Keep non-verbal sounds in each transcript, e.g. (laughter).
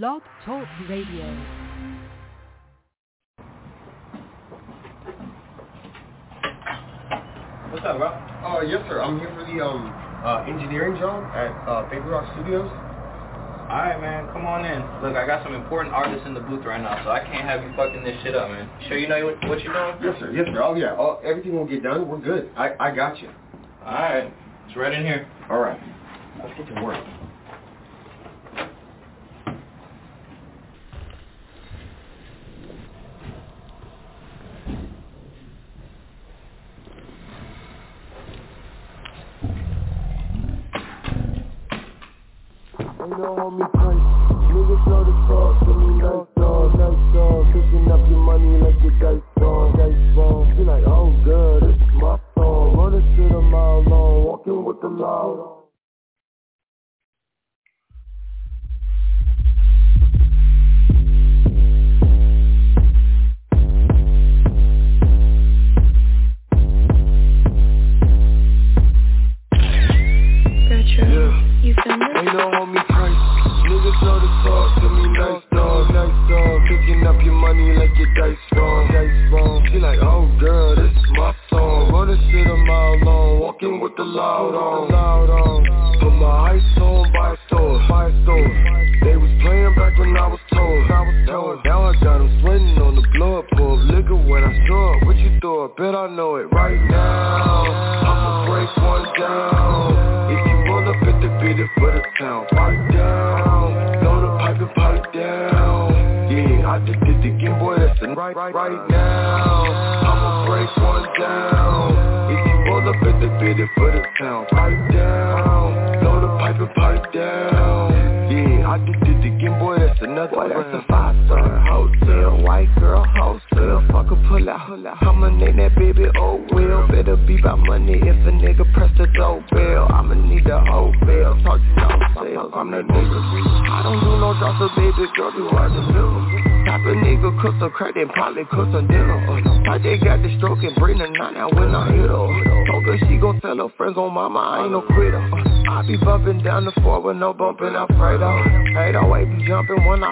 Blog Talk Radio. What's up, bro? Uh, yes, sir. I'm here for the um uh, engineering job at uh, Paper Rock Studios. Alright, man, come on in. Look, I got some important artists in the booth right now, so I can't have you fucking this shit up, man. Sure you know what, what you're doing? Yes, sir. Yes, sir. Oh, yeah. Oh, everything will get done. We're good. I, I got you. Alright, it's right in here. All right. Let's get to work.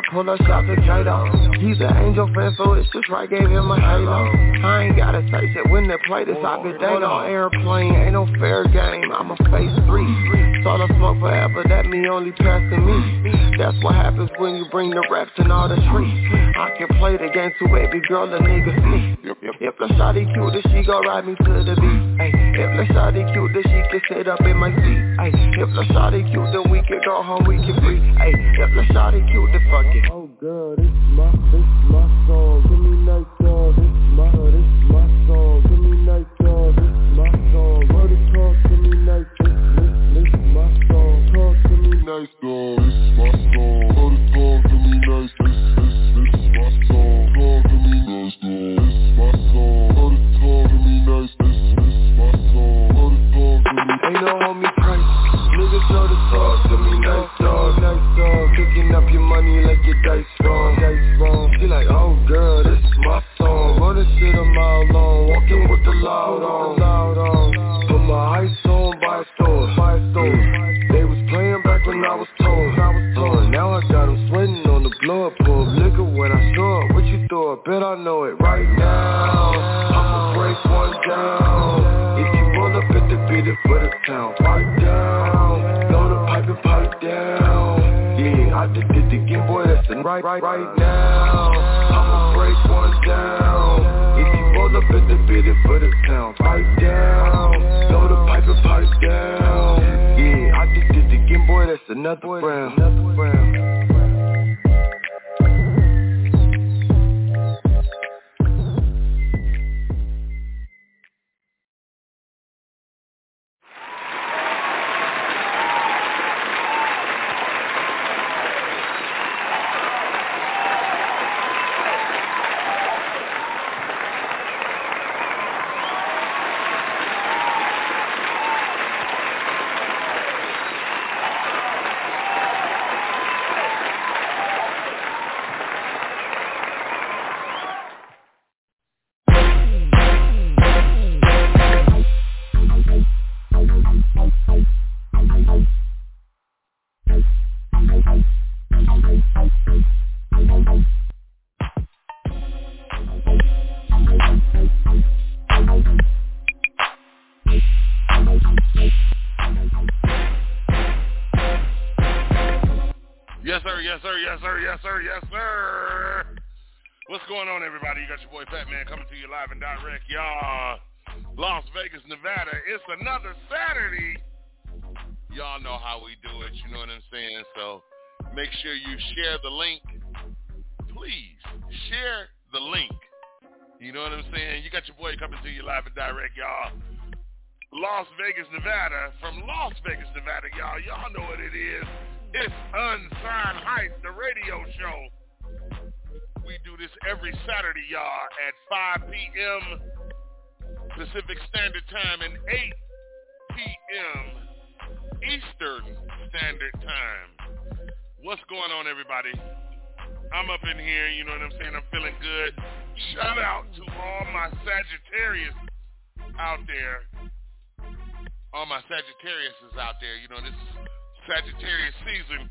I pull up shots of Kato. He's an angel fan so it's just right gave him a halo. I ain't gotta say shit when they play this I be they on airplane. Ain't no fair game. I'm a face three. Saw the smoke forever that me only passing me. That's what happens when you bring the raps and all the trees. I can play the game too, baby girl, the nigga sneak. If the shawty cute, then she gon' ride me to the beat. Ay, if the shawty cute, then she can sit up in my seat. Ay, if the shawty cute, then we can go home, we can free. Ay, if the shawty cute, then fuck it. Oh girl, this my, this my song. Give me nice song. This my, this my song. Give me nice song. This my song. Word is talk to me nice. This, this, this my song. Talk to me nice song. Right, right, right now. I'ma break one down. If you roll up at the it for the town, pipe down. Blow the pipe and pipe down. Yeah, I just did the game, boy. That's another round. Another round. Sir, yes, sir, yes, sir. What's going on, everybody? You got your boy Fat Man coming to you live and direct, y'all. Las Vegas, Nevada. It's another Saturday. Y'all know how we do it, you know what I'm saying? So make sure you share the link. Please share the link. You know what I'm saying? You got your boy coming to you live and direct, y'all. Las Vegas, Nevada. From Las Vegas, Nevada, y'all. Y'all know what it is. It's Unsigned Hype, the radio show. We do this every Saturday, y'all, at 5 p.m. Pacific Standard Time and 8 p.m. Eastern Standard Time. What's going on, everybody? I'm up in here, you know what I'm saying? I'm feeling good. Shout out to all my Sagittarius out there. All my Sagittarius is out there. You know, this Sagittarius season.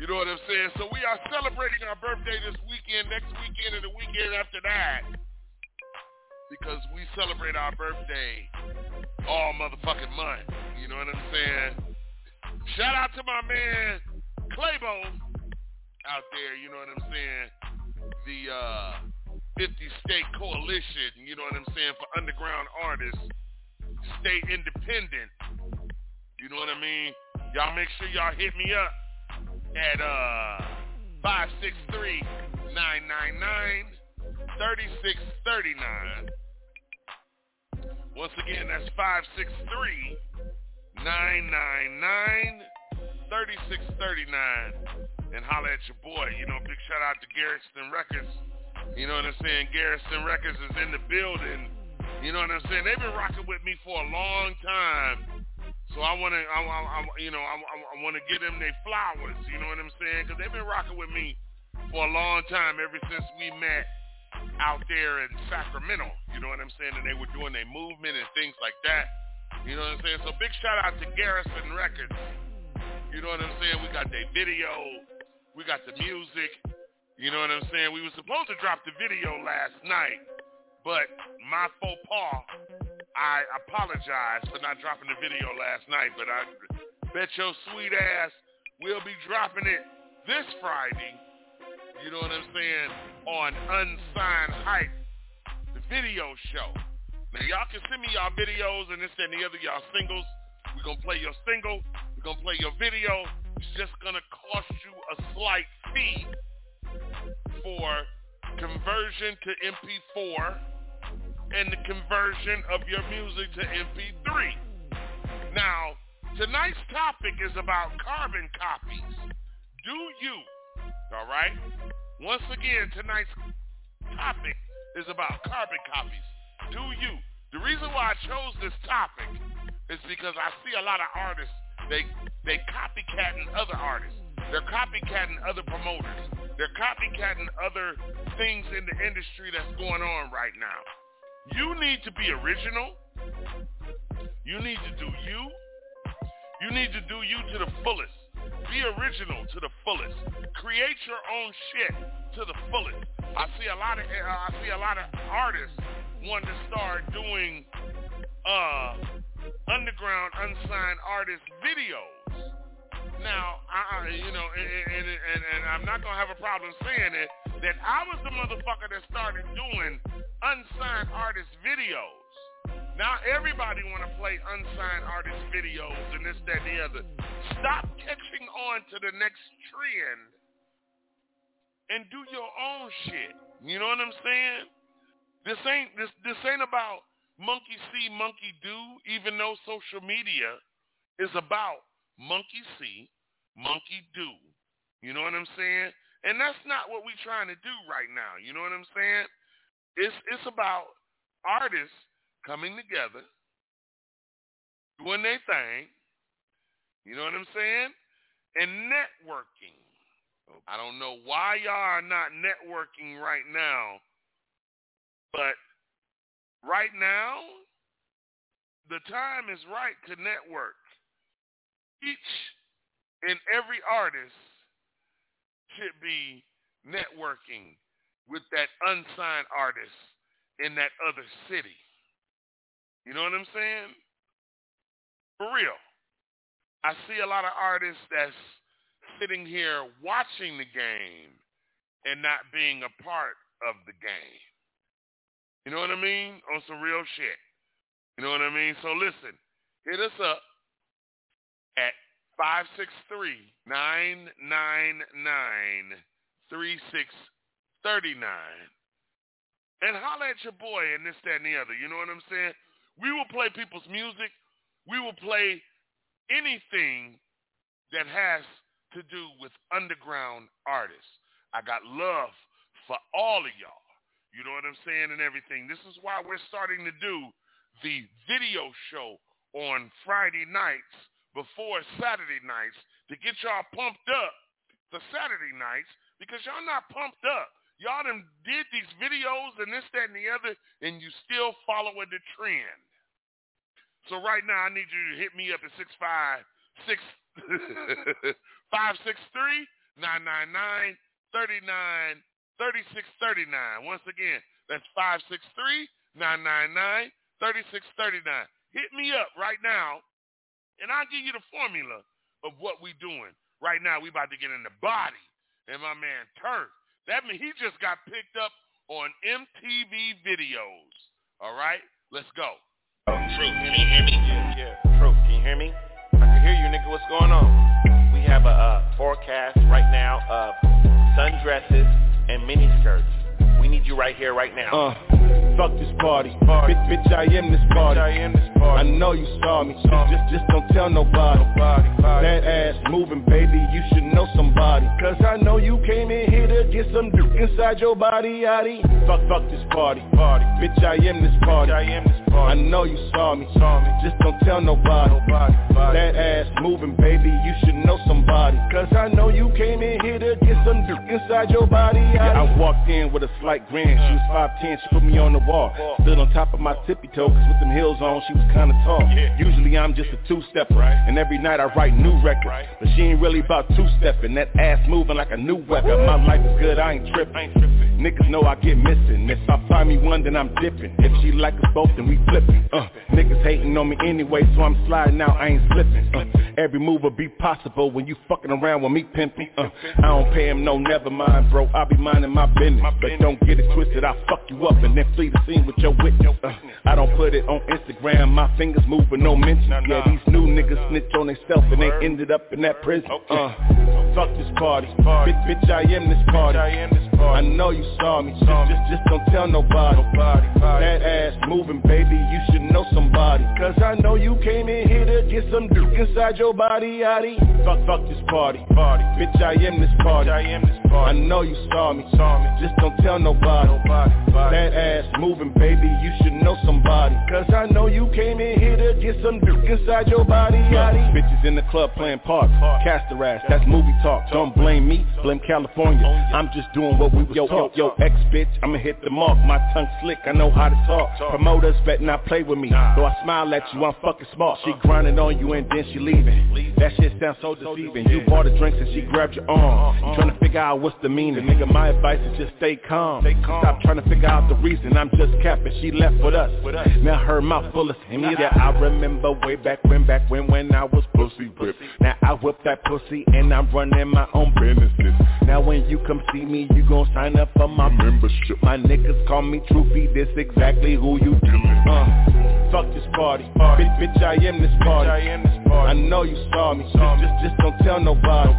You know what I'm saying? So we are celebrating our birthday this weekend, next weekend, and the weekend after that. Because we celebrate our birthday all motherfucking month. You know what I'm saying? Shout out to my man Claybo out there, you know what I'm saying? The uh 50 state coalition, you know what I'm saying, for underground artists. Stay independent. You know what I mean? Y'all make sure y'all hit me up at uh 563-999-3639. Once again, that's 563-999-3639. And holla at your boy. You know, big shout out to Garrison Records. You know what I'm saying? Garrison Records is in the building. You know what I'm saying? They've been rocking with me for a long time. So I want to, I, I, I, you know, I, I want to give them their flowers. You know what I'm saying? Because they've been rocking with me for a long time, ever since we met out there in Sacramento. You know what I'm saying? And they were doing their movement and things like that. You know what I'm saying? So big shout out to Garrison Records. You know what I'm saying? We got their video. We got the music. You know what I'm saying? We were supposed to drop the video last night, but my faux pas I apologize for not dropping the video last night, but I bet your sweet ass will be dropping it this Friday. You know what I'm saying? On Unsigned Hype, the video show. Now y'all can send me y'all videos and this and the other y'all singles. We're gonna play your single. We're gonna play your video. It's just gonna cost you a slight fee for conversion to MP4 and the conversion of your music to MP3. Now, tonight's topic is about carbon copies. Do you, all right? Once again, tonight's topic is about carbon copies. Do you? The reason why I chose this topic is because I see a lot of artists, they, they copycatting other artists. They're copycatting other promoters. They're copycatting other things in the industry that's going on right now. You need to be original. You need to do you. You need to do you to the fullest. Be original to the fullest. Create your own shit to the fullest. I see a lot of I see a lot of artists want to start doing uh underground unsigned artist videos. Now, I, you know, and, and, and, and I'm not gonna have a problem saying it that I was the motherfucker that started doing unsigned artist videos. Now everybody want to play unsigned artist videos and this, that, and the other. Stop catching on to the next trend and do your own shit. You know what I'm saying? This ain't this this ain't about monkey see, monkey do. Even though social media is about monkey see, monkey do. You know what I'm saying? And that's not what we're trying to do right now. You know what I'm saying? It's it's about artists coming together, doing their thing. You know what I'm saying? And networking. I don't know why y'all are not networking right now, but right now, the time is right to network. Each and every artist should be networking with that unsigned artist in that other city. You know what I'm saying? For real. I see a lot of artists that's sitting here watching the game and not being a part of the game. You know what I mean? On some real shit. You know what I mean? So listen, hit us up at 563-999-3639 and holler at your boy and this, that, and the other. You know what I'm saying? We will play people's music. We will play anything that has to do with underground artists. I got love for all of y'all. You know what I'm saying and everything. This is why we're starting to do the video show on Friday nights before Saturday nights to get y'all pumped up for Saturday nights because y'all not pumped up. Y'all done did these videos and this, that, and the other, and you still following the trend. So right now, I need you to hit me up at six five six (laughs) five six three nine nine nine thirty nine thirty six thirty nine. Once again, that's five six three nine nine nine thirty six thirty nine. Hit me up right now, and I'll give you the formula of what we doing. Right now, we about to get in the body, and my man Turf that means he just got picked up on MTV videos. All right, let's go. Oh, Truth, can you hear me? Yeah, yeah. Truth, can you hear me? I can hear you, nigga. What's going on? We have a uh, forecast right now of sundresses and miniskirts. We need you right here, right now. Uh, fuck this party. party. Bitch, bitch, I am this party. I am this party. I know you saw me. Saw just, just don't tell nobody. nobody. That ass moving, baby. You should know somebody. Cause I know you came in here to get some dirt inside your body, yaddy. Fuck, fuck this party. party. Bitch, I am this party. I am this party. I know you saw me. Saw me. Just don't tell nobody. nobody. That ass moving, baby. You should know somebody. Cause I know you came in here to get some dirt inside your body, yaddy. Yeah, I walked in with a slight grin. She was 5'10", she put me on the wall. Stood on top of my tippy toe, cause with them heels on, she was kinda tall. Usually I'm just a two-stepper, and every night I write new records. But she ain't really about two-stepping, that ass moving like a new weapon. My life is good, I ain't tripping. Niggas know I get missing. If I find me one, then I'm dipping. If she like us both, then we flipping. Uh, niggas hating on me anyway, so I'm sliding out, I ain't slipping. Uh, every move will be possible when you fucking around with me pimping. Uh, I don't pay him no never mind, bro. I be minding my business. But don't get it twisted, I fuck you up and then flee the scene with your witness. Uh, I don't put it on Instagram, my fingers moving, no mention. Yeah, these new niggas snitch on themselves and they ended up in that prison. Uh, fuck this party. Bitch, bitch, I am this party. I know you saw me. Just, just, just don't tell nobody. That ass moving, baby, you should know somebody. Cause I know you came in here to get some dirt inside your body, yaddy. Fuck, fuck this party. Bitch, I am this party. I know you saw me. Just don't tell nobody. That ass moving, baby, you should know somebody. Cause I know you came in here to get some dirt inside your body, yaddy. Bitches in the club playing park, Cast the ass, that's movie talk. Don't blame me, blame California. Oh, I'm just doing what we yo, yo, yo, ex bitch, I'ma hit the mark. My tongue slick, I know how to talk. Promoters bet not play with me. Though I smile at you, I'm fucking smart. She uh-huh. grinding on you and then she leaving. That shit sounds so deceiving. You bought the drinks and she grabbed your arm. Uh-huh. You trying to figure out what's the meaning. Nigga, my advice is just stay calm. Stop trying to figure out the reason. I'm just capping. She left with us. Now her mouth full of him. Yeah, I remember way back when, back when, when I was pussy whipped. Now I whip that pussy and I'm running my own business. Now when you come see me, you gon' sign up for my membership. My niggas call me Troopy, this exactly who you dealing. Uh, fuck this party. Bitch, bitch, I am this party. I know you saw me. Just, just, don't tell nobody.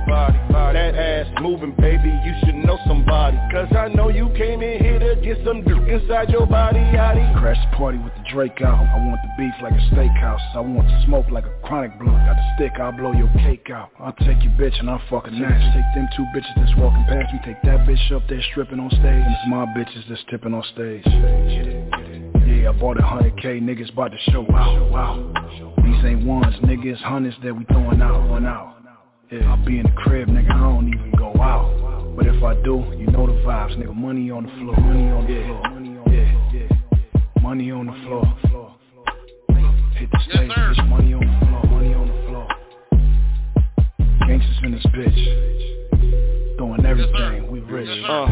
That ass moving, baby, you should know somebody. Cause I know you came in here to get some dirt inside your body, yaddy. Crash party with the Drake out. I want the beef like a steakhouse. I want the smoke like a chronic blunt. Got the stick, I'll blow your cake out. I'll take your bitch and I'll fucking nasty. Take them two bitches that's walking past me. Take that bitch up there stripping on stage. And it's my bitches that's tipping on stage. Yeah, I bought a hundred K, niggas about to show out. Wow. These ain't ones, niggas, hundreds that we throwing out, one out. Yeah, I'll be in the crib, nigga, I don't even go out. But if I do, you know the vibes, nigga. Money on the floor, money on the floor. Yeah. Money on the floor. Hit the stage, bitch. Money on the floor, money on the floor. Gangsters in this bitch. Throwing everything, we rich. Uh,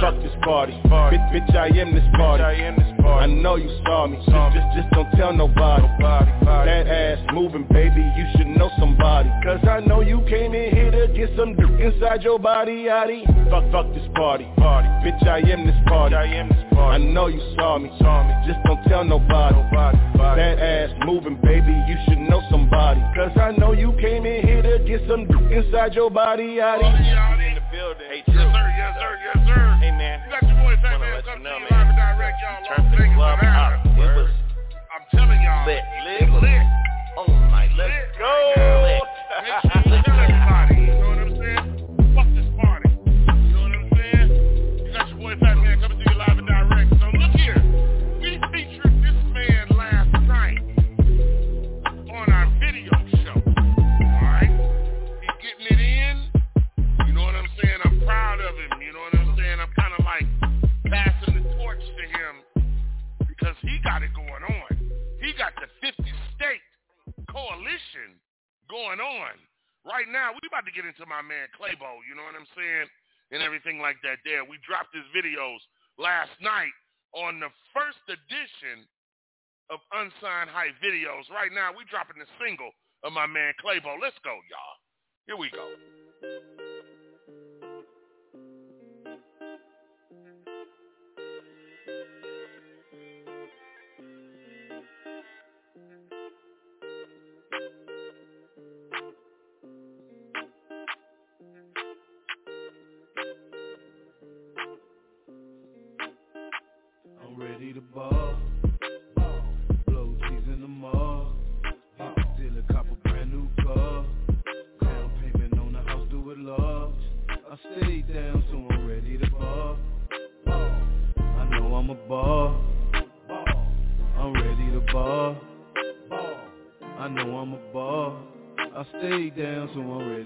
fuck this party. Bitch, bitch, I am this party. I know you saw me, just, just, just don't tell nobody. That ass moving, baby, you should know somebody. Cause I know you came in here to get some dirt inside your body, yaddy. Fuck, fuck this party, party. Bitch, I am this party. I am this party. I know you saw me, saw me. Just don't tell nobody. That ass moving, baby, you should know somebody. Cause I know you came in here to get some dirt inside your body, yaddy. In the building. Hey, Yes, sir, yes, sir, yes, sir. Hey, man. You got your boy Fat Wanna Man let you know, to you man. live and direct, y'all. Turn Las the Vegas, club Nevada. up. It was I'm telling y'all. lit. Lit, Lit. Oh, lit. all night. Let's go. right now. Make sure you tell everybody. Coalition going on. Right now, we about to get into my man Claybo, you know what I'm saying? And everything like that there. We dropped his videos last night on the first edition of Unsigned Hype videos. Right now, we dropping the single of my man Claybo. Let's go, y'all. Here we go. To ball. Blow cheese in the mall. The a brand new car. Down payment on the house, do it large. I stay down, so I'm ready to ball. I know I'm a ball. I'm ready to ball. I know I'm a ball. I stay down, so I'm ready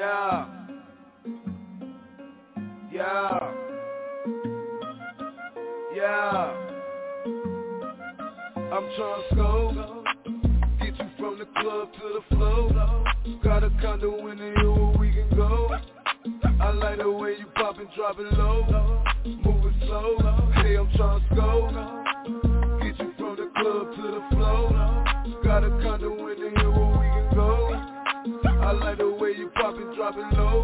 Yeah. Yeah. Yeah. I'm trying to scope. Get you from the club to the floor. Got a condo in the hill where we can go. I like the way you pop and drop it low. Moving slow. Hey, I'm to go. Get you from the club to the floor. Got a condo in I like the way you pop it, drop it low.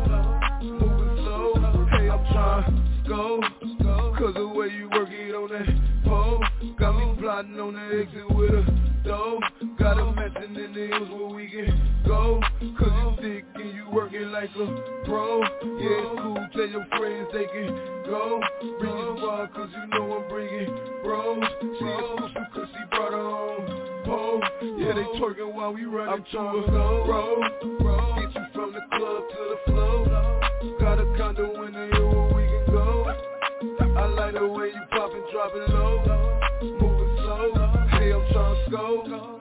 Moving slow. Hey, I'm trying to go. Cause the way you work it on that pole Got me plotting on the exit with a dough Got a mansion in the hills where we can go Cause you thick and you working like a pro Yeah, it's cool, tell your friends they can go Bring your squad cause you know I'm bringing bros She exclusive cause she brought her own pole. Yeah, they twerking while we running to a road Get you from the club to the floor. Got a condo in the hill where we can go. I like the way you pop and drop it low. Moving slow. Hey, I'm trying to go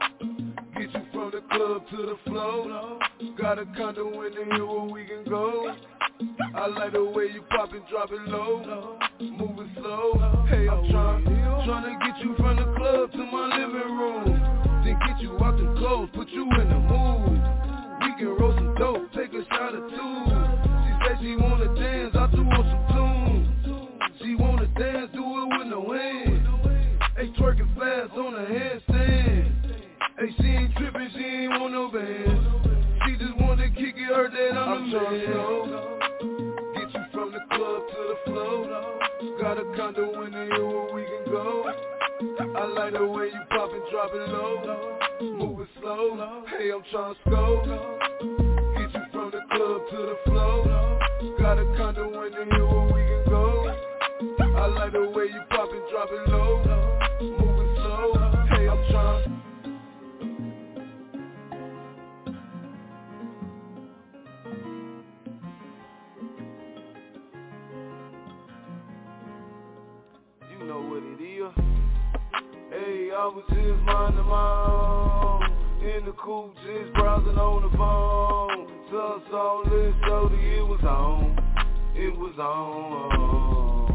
Get you from the club to the floor Got a condo in the hill where we can go. I like the way you pop and drop it low. Moving slow. Hey, I'm trying Trying to get you from the club to my living room. Then get you out the clothes Put you in the mood. We can roll some dope Take a shot or two. She said she wanna dance I threw on some tunes. She wanna dance, do it with no hands. Hey, twerking fast on a handstand. Hey, she ain't tripping, she ain't want no band. She just wanna kick it, heard that I'm, the man. Get you from the club to the floor. Got a condo in the hill where we can go. I like the way you pop and drop it low. Moving slow. Hey, I'm trying to go. Get you from the club to the floor. Got a condo in the hill where we can go. I like the way you pop and drop it low is Hey, I was just minding my own. In the coupe, just browsing on the phone. Sun saw this, so the it was on. It was on.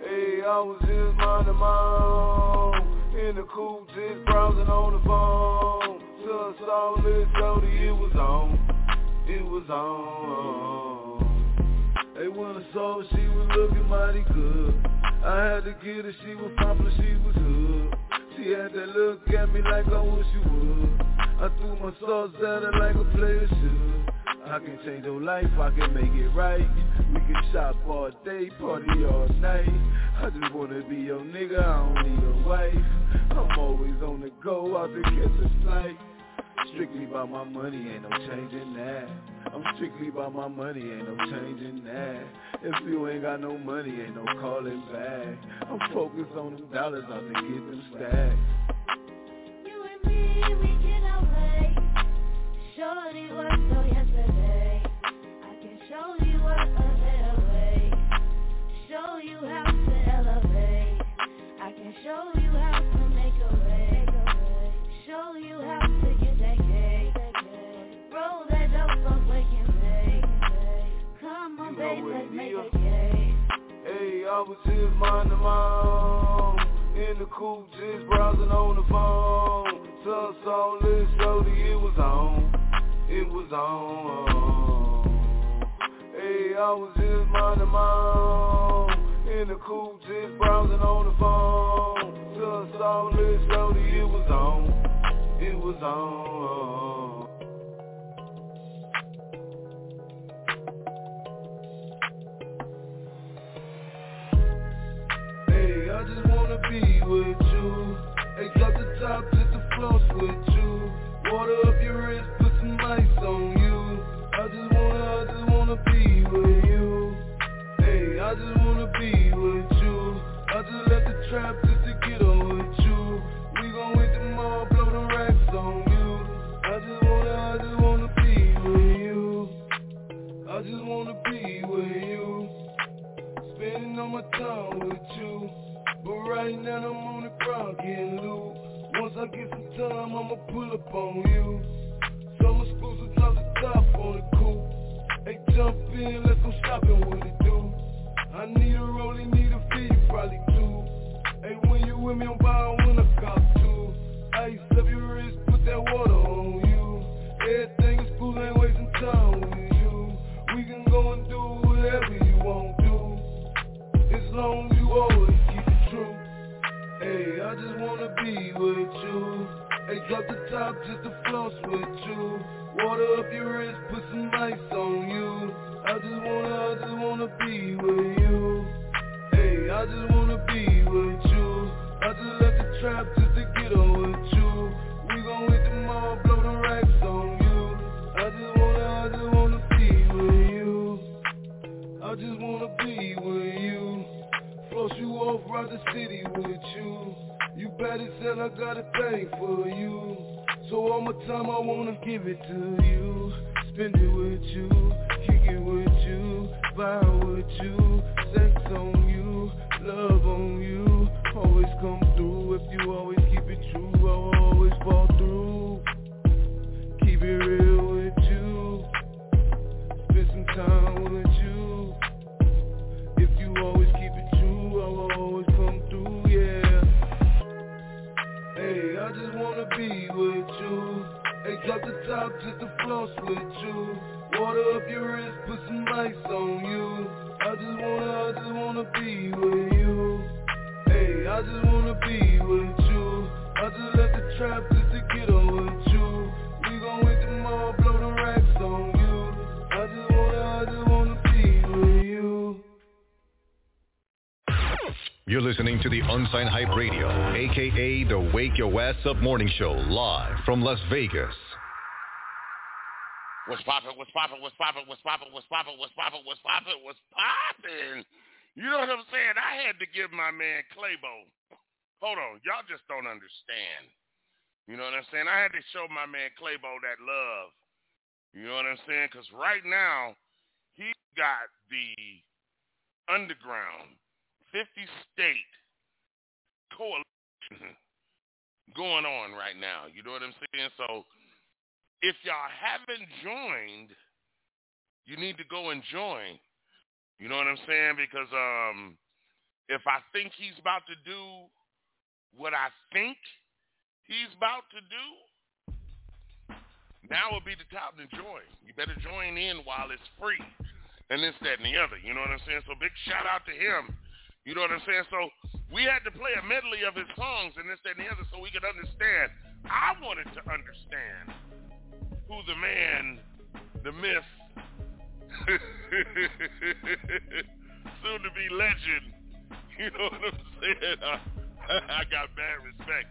Hey, I was just minding my own. In the coupe, just browsing on the phone. Just saw this, shorty, it was on. It was on. Hey, when I saw her, she was looking mighty good I had to get her, she was poppin', she was hood. She had that look at me like I wish she would. I threw my sauce at her like a player should. I can change your life, I can make it right. We can shop all day, party all night. I just wanna be your nigga, I don't need a wife. I'm always on the go, out to catch a flight Strictly by my money, ain't no changing that. I'm strictly by my money, ain't no changing that. If you ain't got no money, ain't no calling back. I'm focused on them dollars, out to get them stacks You and me, we can away Shorty was so yesterday. I can show you what a better way. Show you how to elevate. I can show you how I was just minding my own. In the coupe, just browsing on the phone. Sun saw this, shorty, it was on. It was on. Hey, I was just minding my own. In the coupe, just browsing on the phone. Sun saw this, shorty, it was on. It was on I just wanna be with you. Drop the top, just the floss with you. Water up your wrist, put some ice on you. I just wanna, I just wanna be with you. Hey, I just wanna be with you. I just left the trap just to get on with you. We gon' hit the mall, blow the racks on you. I just wanna, I just wanna be with you. I just wanna be with you. Spending all my time with right now I'm on the ground getting loot. Once I get some time, I'ma pull up on you. Some exclusive drop the top on the coupe. Hey, jump in, let's go shopping, what it do? I need a rollie, need a fee, probably two. Hey, when you with me, I'm buying when I cop two. Ice up your with you. Hey, drop the top just to floss with you. Water up your wrist, put some ice on you. I just wanna, I just wanna be with you. Hey, I just wanna be with you. I just left the trap just to get on with you. We gon' hit the mall, blow the racks on you. I just wanna, I just wanna be with you. I just wanna be with you. Floss you off, ride the city with. As hell, I got a thing for you. So all my time I wanna give it to you. Spend it with you, kick it with you, vibe with you, sex on you, love on you. Always come through if you always be with you. Hey, drop the top just to floss with you. Water up your wrist, put some ice on you. I just wanna, I just wanna be with you. Hey, I just wanna be with you. I just left the trap just to get on with you. We gon' hit the mall, blow the racks on You're listening to the Unsigned Hype Radio, aka the Wake Your Ass Up Morning Show, live from Las Vegas. What's poppin'? What's poppin'? What's poppin'? What's poppin'? What's poppin'? What's poppin'? What's poppin'? What's poppin'? You know what I'm saying? I had to give my man Claybo. Hold on, y'all just don't understand. You know what I'm saying? I had to show my man Claybo that love. You know what I'm saying? Because right now, he got the underground 50 state coalition going on right now. You know what I'm saying? So if y'all haven't joined, you need to go and join. You know what I'm saying? Because um, if I think he's about to do what I think he's about to do, now would be the time to join. You better join in while it's free. And this, that, and the other. You know what I'm saying? So big shout out to him. You know what I'm saying? So we had to play a medley of his songs and this, that, and the other so we could understand. I wanted to understand who the man, the myth, (laughs) soon to be legend. You know what I'm saying? I, (laughs) I got bad respect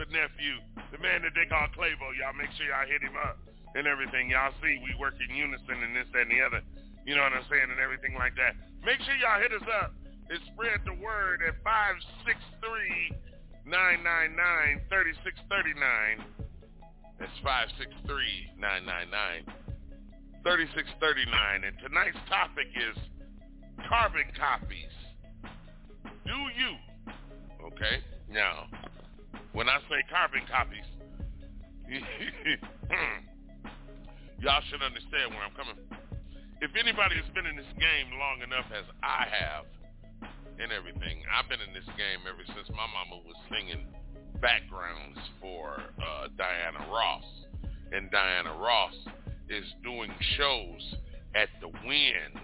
for nephew, the man that they call Claybo. Y'all make sure y'all hit him up and everything. Y'all see we work in unison and this, that, and the other. You know what I'm saying? And everything like that. Make sure y'all hit us up and spread the word at 563-999-3639. That's 563-999. 3639. And tonight's topic is carbon copies. Do you? Okay. Now, when I say carbon copies, (laughs) hmm, y'all should understand where I'm coming from. If anybody has been in this game long enough as I have and everything, I've been in this game ever since my mama was singing backgrounds for uh, Diana Ross. And Diana Ross is doing shows at the Wynn,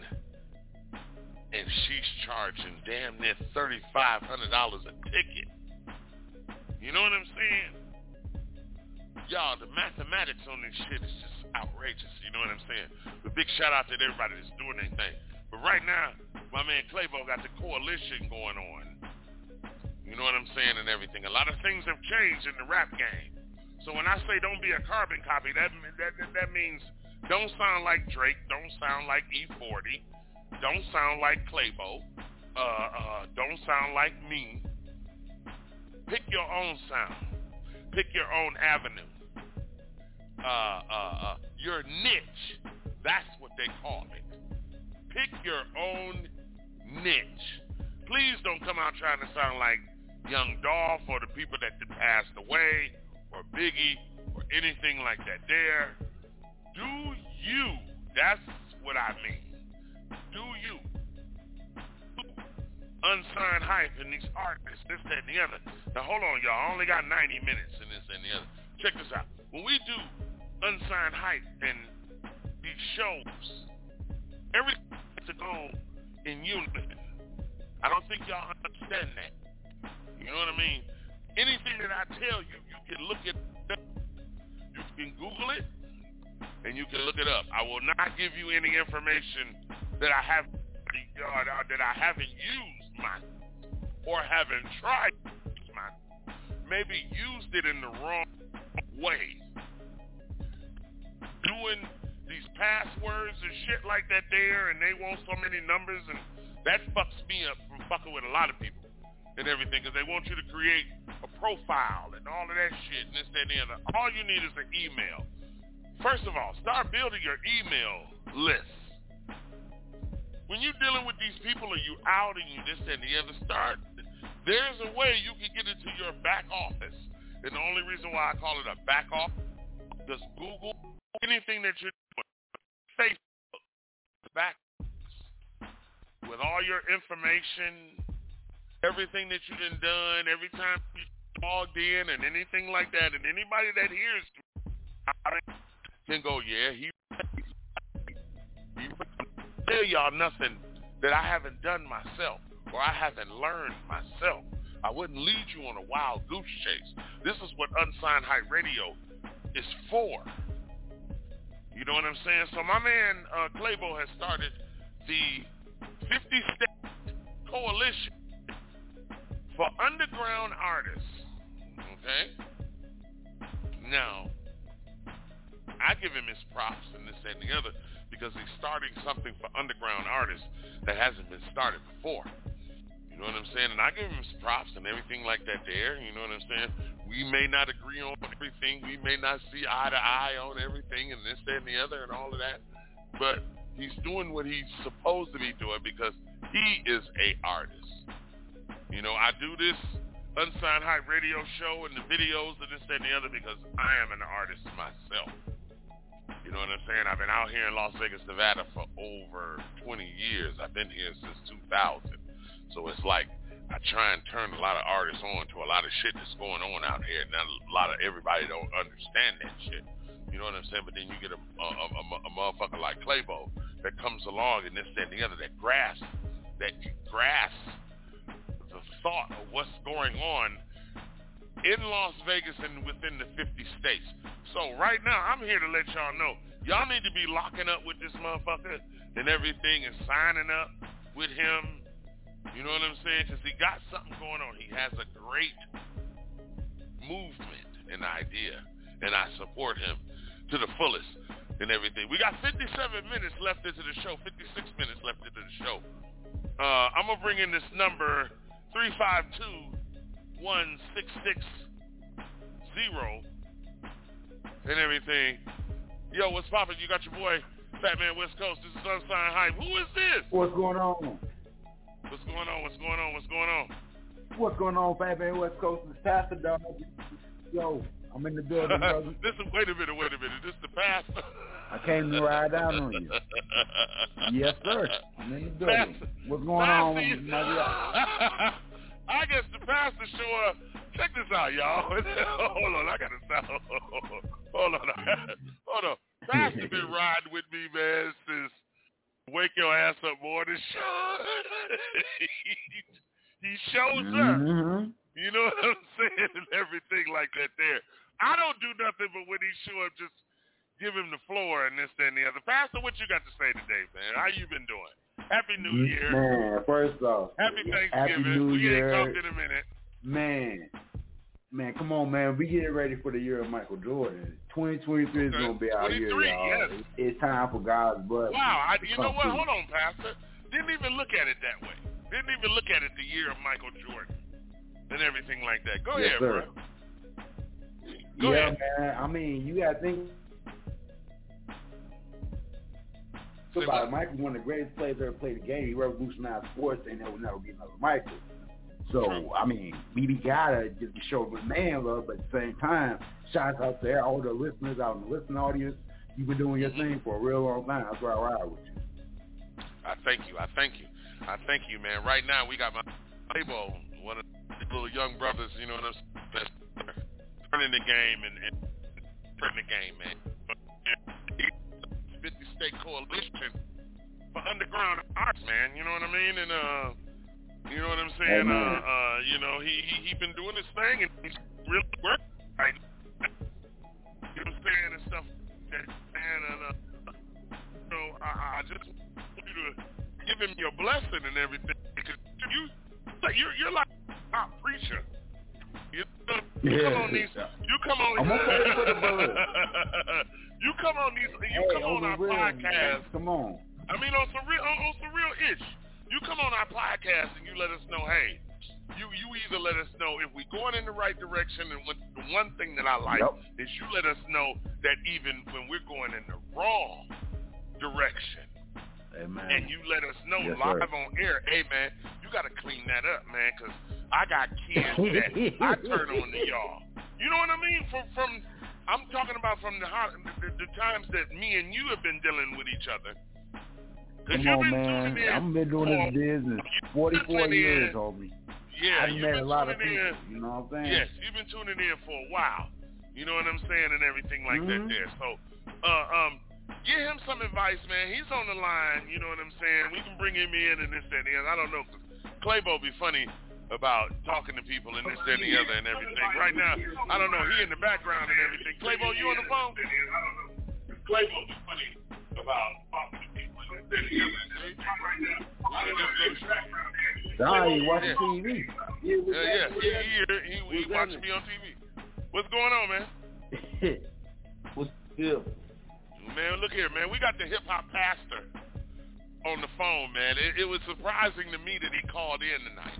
and she's charging damn near thirty-five hundred dollars a ticket. You know what I'm saying? Y'all, the mathematics on this shit is just outrageous. You know what I'm saying? But big shout out to everybody that's doing their thing. But right now, my man Claybo got the coalition going on. You know what I'm saying and everything. A lot of things have changed in the rap game. So when I say don't be a carbon copy, that that that means don't sound like Drake, don't sound like E40, don't sound like Claybo, uh, uh, don't sound like me. Pick your own sound. Pick your own avenue. Uh, uh, uh, your niche. That's what they call it. Pick your own niche. Please don't come out trying to sound like Young Dolph or the people that passed away or Biggie or anything like that. There, do you. That's what I mean. Do you. Unsigned hype and these artists, this, that, and the other. Now hold on, y'all. I only got 90 minutes in this and the other. Check this out. When we do unsigned hype and these shows, everything to go in unison. I don't think y'all understand that. You know what I mean? anything that I tell you, you can look it up. You can Google it, and you can look it up. I will not give you any information that I have that I haven't used, my or haven't tried, my maybe used it in the wrong way. Doing these passwords and shit like that there, and they want so many numbers, and that fucks me up from fucking with a lot of people and everything, because they want you to create a profile and all of that shit and this, that, and the other. All you need is an email. First of all, start building your email list. When you're dealing with these people and you out and you this and the other, start. There's a way you can get into your back office. And the only reason why I call it a back office, just Google anything that you're doing. Facebook, back with all your information, everything that you done done, every time you logged in and anything like that, and anybody that hears can go, yeah, he, he tell y'all nothing that I haven't done myself or I haven't learned myself. I wouldn't lead you on a wild goose chase. This is what Unsigned Hype Radio is for. You know what I'm saying? So my man uh, Claybo has started the 50 State Coalition for underground artists. Okay? Now, I give him his props and this and the other because he's starting something for underground artists that hasn't been started before. You know what I'm saying? And I give him props and everything like that there. You know what I'm saying? We may not agree on everything. We may not see eye to eye on everything and this, that, and the other and all of that. But he's doing what he's supposed to be doing because he is a artist. You know, I do this Unsigned Hype radio show and the videos and this, that, and the other because I am an artist myself. You know what I'm saying? I've been out here in Las Vegas, Nevada for over 20 years. I've been here since 2000. So it's like I try and turn a lot of artists on to a lot of shit that's going on out here. Now a lot of everybody don't understand that shit. You know what I'm saying? But then you get a, a, a, a motherfucker like Claybo that comes along and this, that, and the other that grasps, that grasps the thought of what's going on in Las Vegas and within the 50 states. So right now, I'm here to let y'all know, y'all need to be locking up with this motherfucker and everything and signing up with him. You know what I'm saying? Because he got something going on. He has a great movement and idea, and I support him to the fullest and everything. We got 57 minutes left into the show, 56 minutes left into the show. Uh, I'm going to bring in this number, 352 one six six zero and everything. Yo, what's poppin'? You got your boy Fat Man West Coast. This is Unsigned Hype. Who is this? What's going on? What's going on? What's going on? What's going on? What's going on, Fat Man West Coast? It's Pastor Dog. Yo, I'm in the building, brother. (laughs) Listen, wait a minute, wait a minute. This the pastor. I came to ride down on you. (laughs) yes, sir. I'm in the building. Pastor, What's going pastor, on? (laughs) I guess the pastor up. Check this out, y'all. Hold on, I gotta stop. Hold on, hold on. Pastor been riding with me, man, since Wake Your Ass Up Morning Show. he, he shows up. Mm-hmm. You know what I'm saying? And everything like that there. I don't do nothing but when he show up, just give him the floor and this, that, and the other. Pastor, what you got to say today, man? How you been doing? Happy New Year. Man, first off, Happy Thanksgiving. Happy New we Year. ain't talked in a minute. Man, man, come on, man. We getting ready for the year of Michael Jordan. 2023 is Okay. going to be year, 23, y'all. yes. It's time for God's blood. Wow, I, you know what? Hold on, Pastor. Didn't even look at it that way. Didn't even look at it the year of Michael Jordan and everything like that. Go Yes, ahead, sir. bro. Go yeah, ahead. man. I mean, you got to think about it. Michael, one of the greatest players ever played the game. He revolutionized sports, and there will never be another Michael. So, I mean, we, gotta just show the man love, but at the same time, shout out to all the listeners out in the listening audience. You've been doing your Mm-hmm. thing for a real long time. That's why I ride with you. I thank you. I thank you. I thank you, man. Right now, we got my label, one of the little young brothers, you know what I'm saying, turning the game and, and turning the game, man. 50 State Coalition for underground arts, man. You know what I mean? And uh, You know what I'm saying? Uh, uh, you know, he he he been doing his thing and he's really working right. You know what I'm saying and stuff. And, and uh, know, I, I just want you to give him your blessing and everything because you you're you're like a preacher. You, you Yeah. come on these. You come on. I'm okay for the (laughs) you come on these. You Hey, come on our real, podcast. man. Come on. I mean, on some real, on, on some real itch. You come on our podcast and you let us know, hey, you you either let us know if we're going in the right direction, and what, the one thing that I like Yep. is you let us know that even when we're going in the wrong direction, Amen. and you let us know Yes, live sir. on air, hey man, you got to clean that up, man, because I got kids (laughs) that I turn on to y'all. You know what I mean? From from I'm talking about from the, the the times that me and you have been dealing with each other. Come on, man. I've been doing this business 44 years, in. homie. Yeah, I've met a lot of people. in. You know what I'm saying? Yes, you've been tuning in for a while. You know what I'm saying, and everything like that Mhm. there. So, uh, um, give him some advice, man. He's on the line. You know what I'm saying? We can bring him in and this, that, and the other. I don't know. Claybo be funny about talking to people and this, that, and the other and everything. Right now, I don't know. He in the background and everything. Claybo, you on the phone? I don't know. Claybo be funny about talking to people and this, that, and the other. Nah, watching Yeah. TV. Yeah, yeah. He, he, he, he watching me on TV. What's going on, man? (laughs) What's good? Man, look here, man. We got the hip hop pastor on the phone, man. It, it was surprising to me that he called in tonight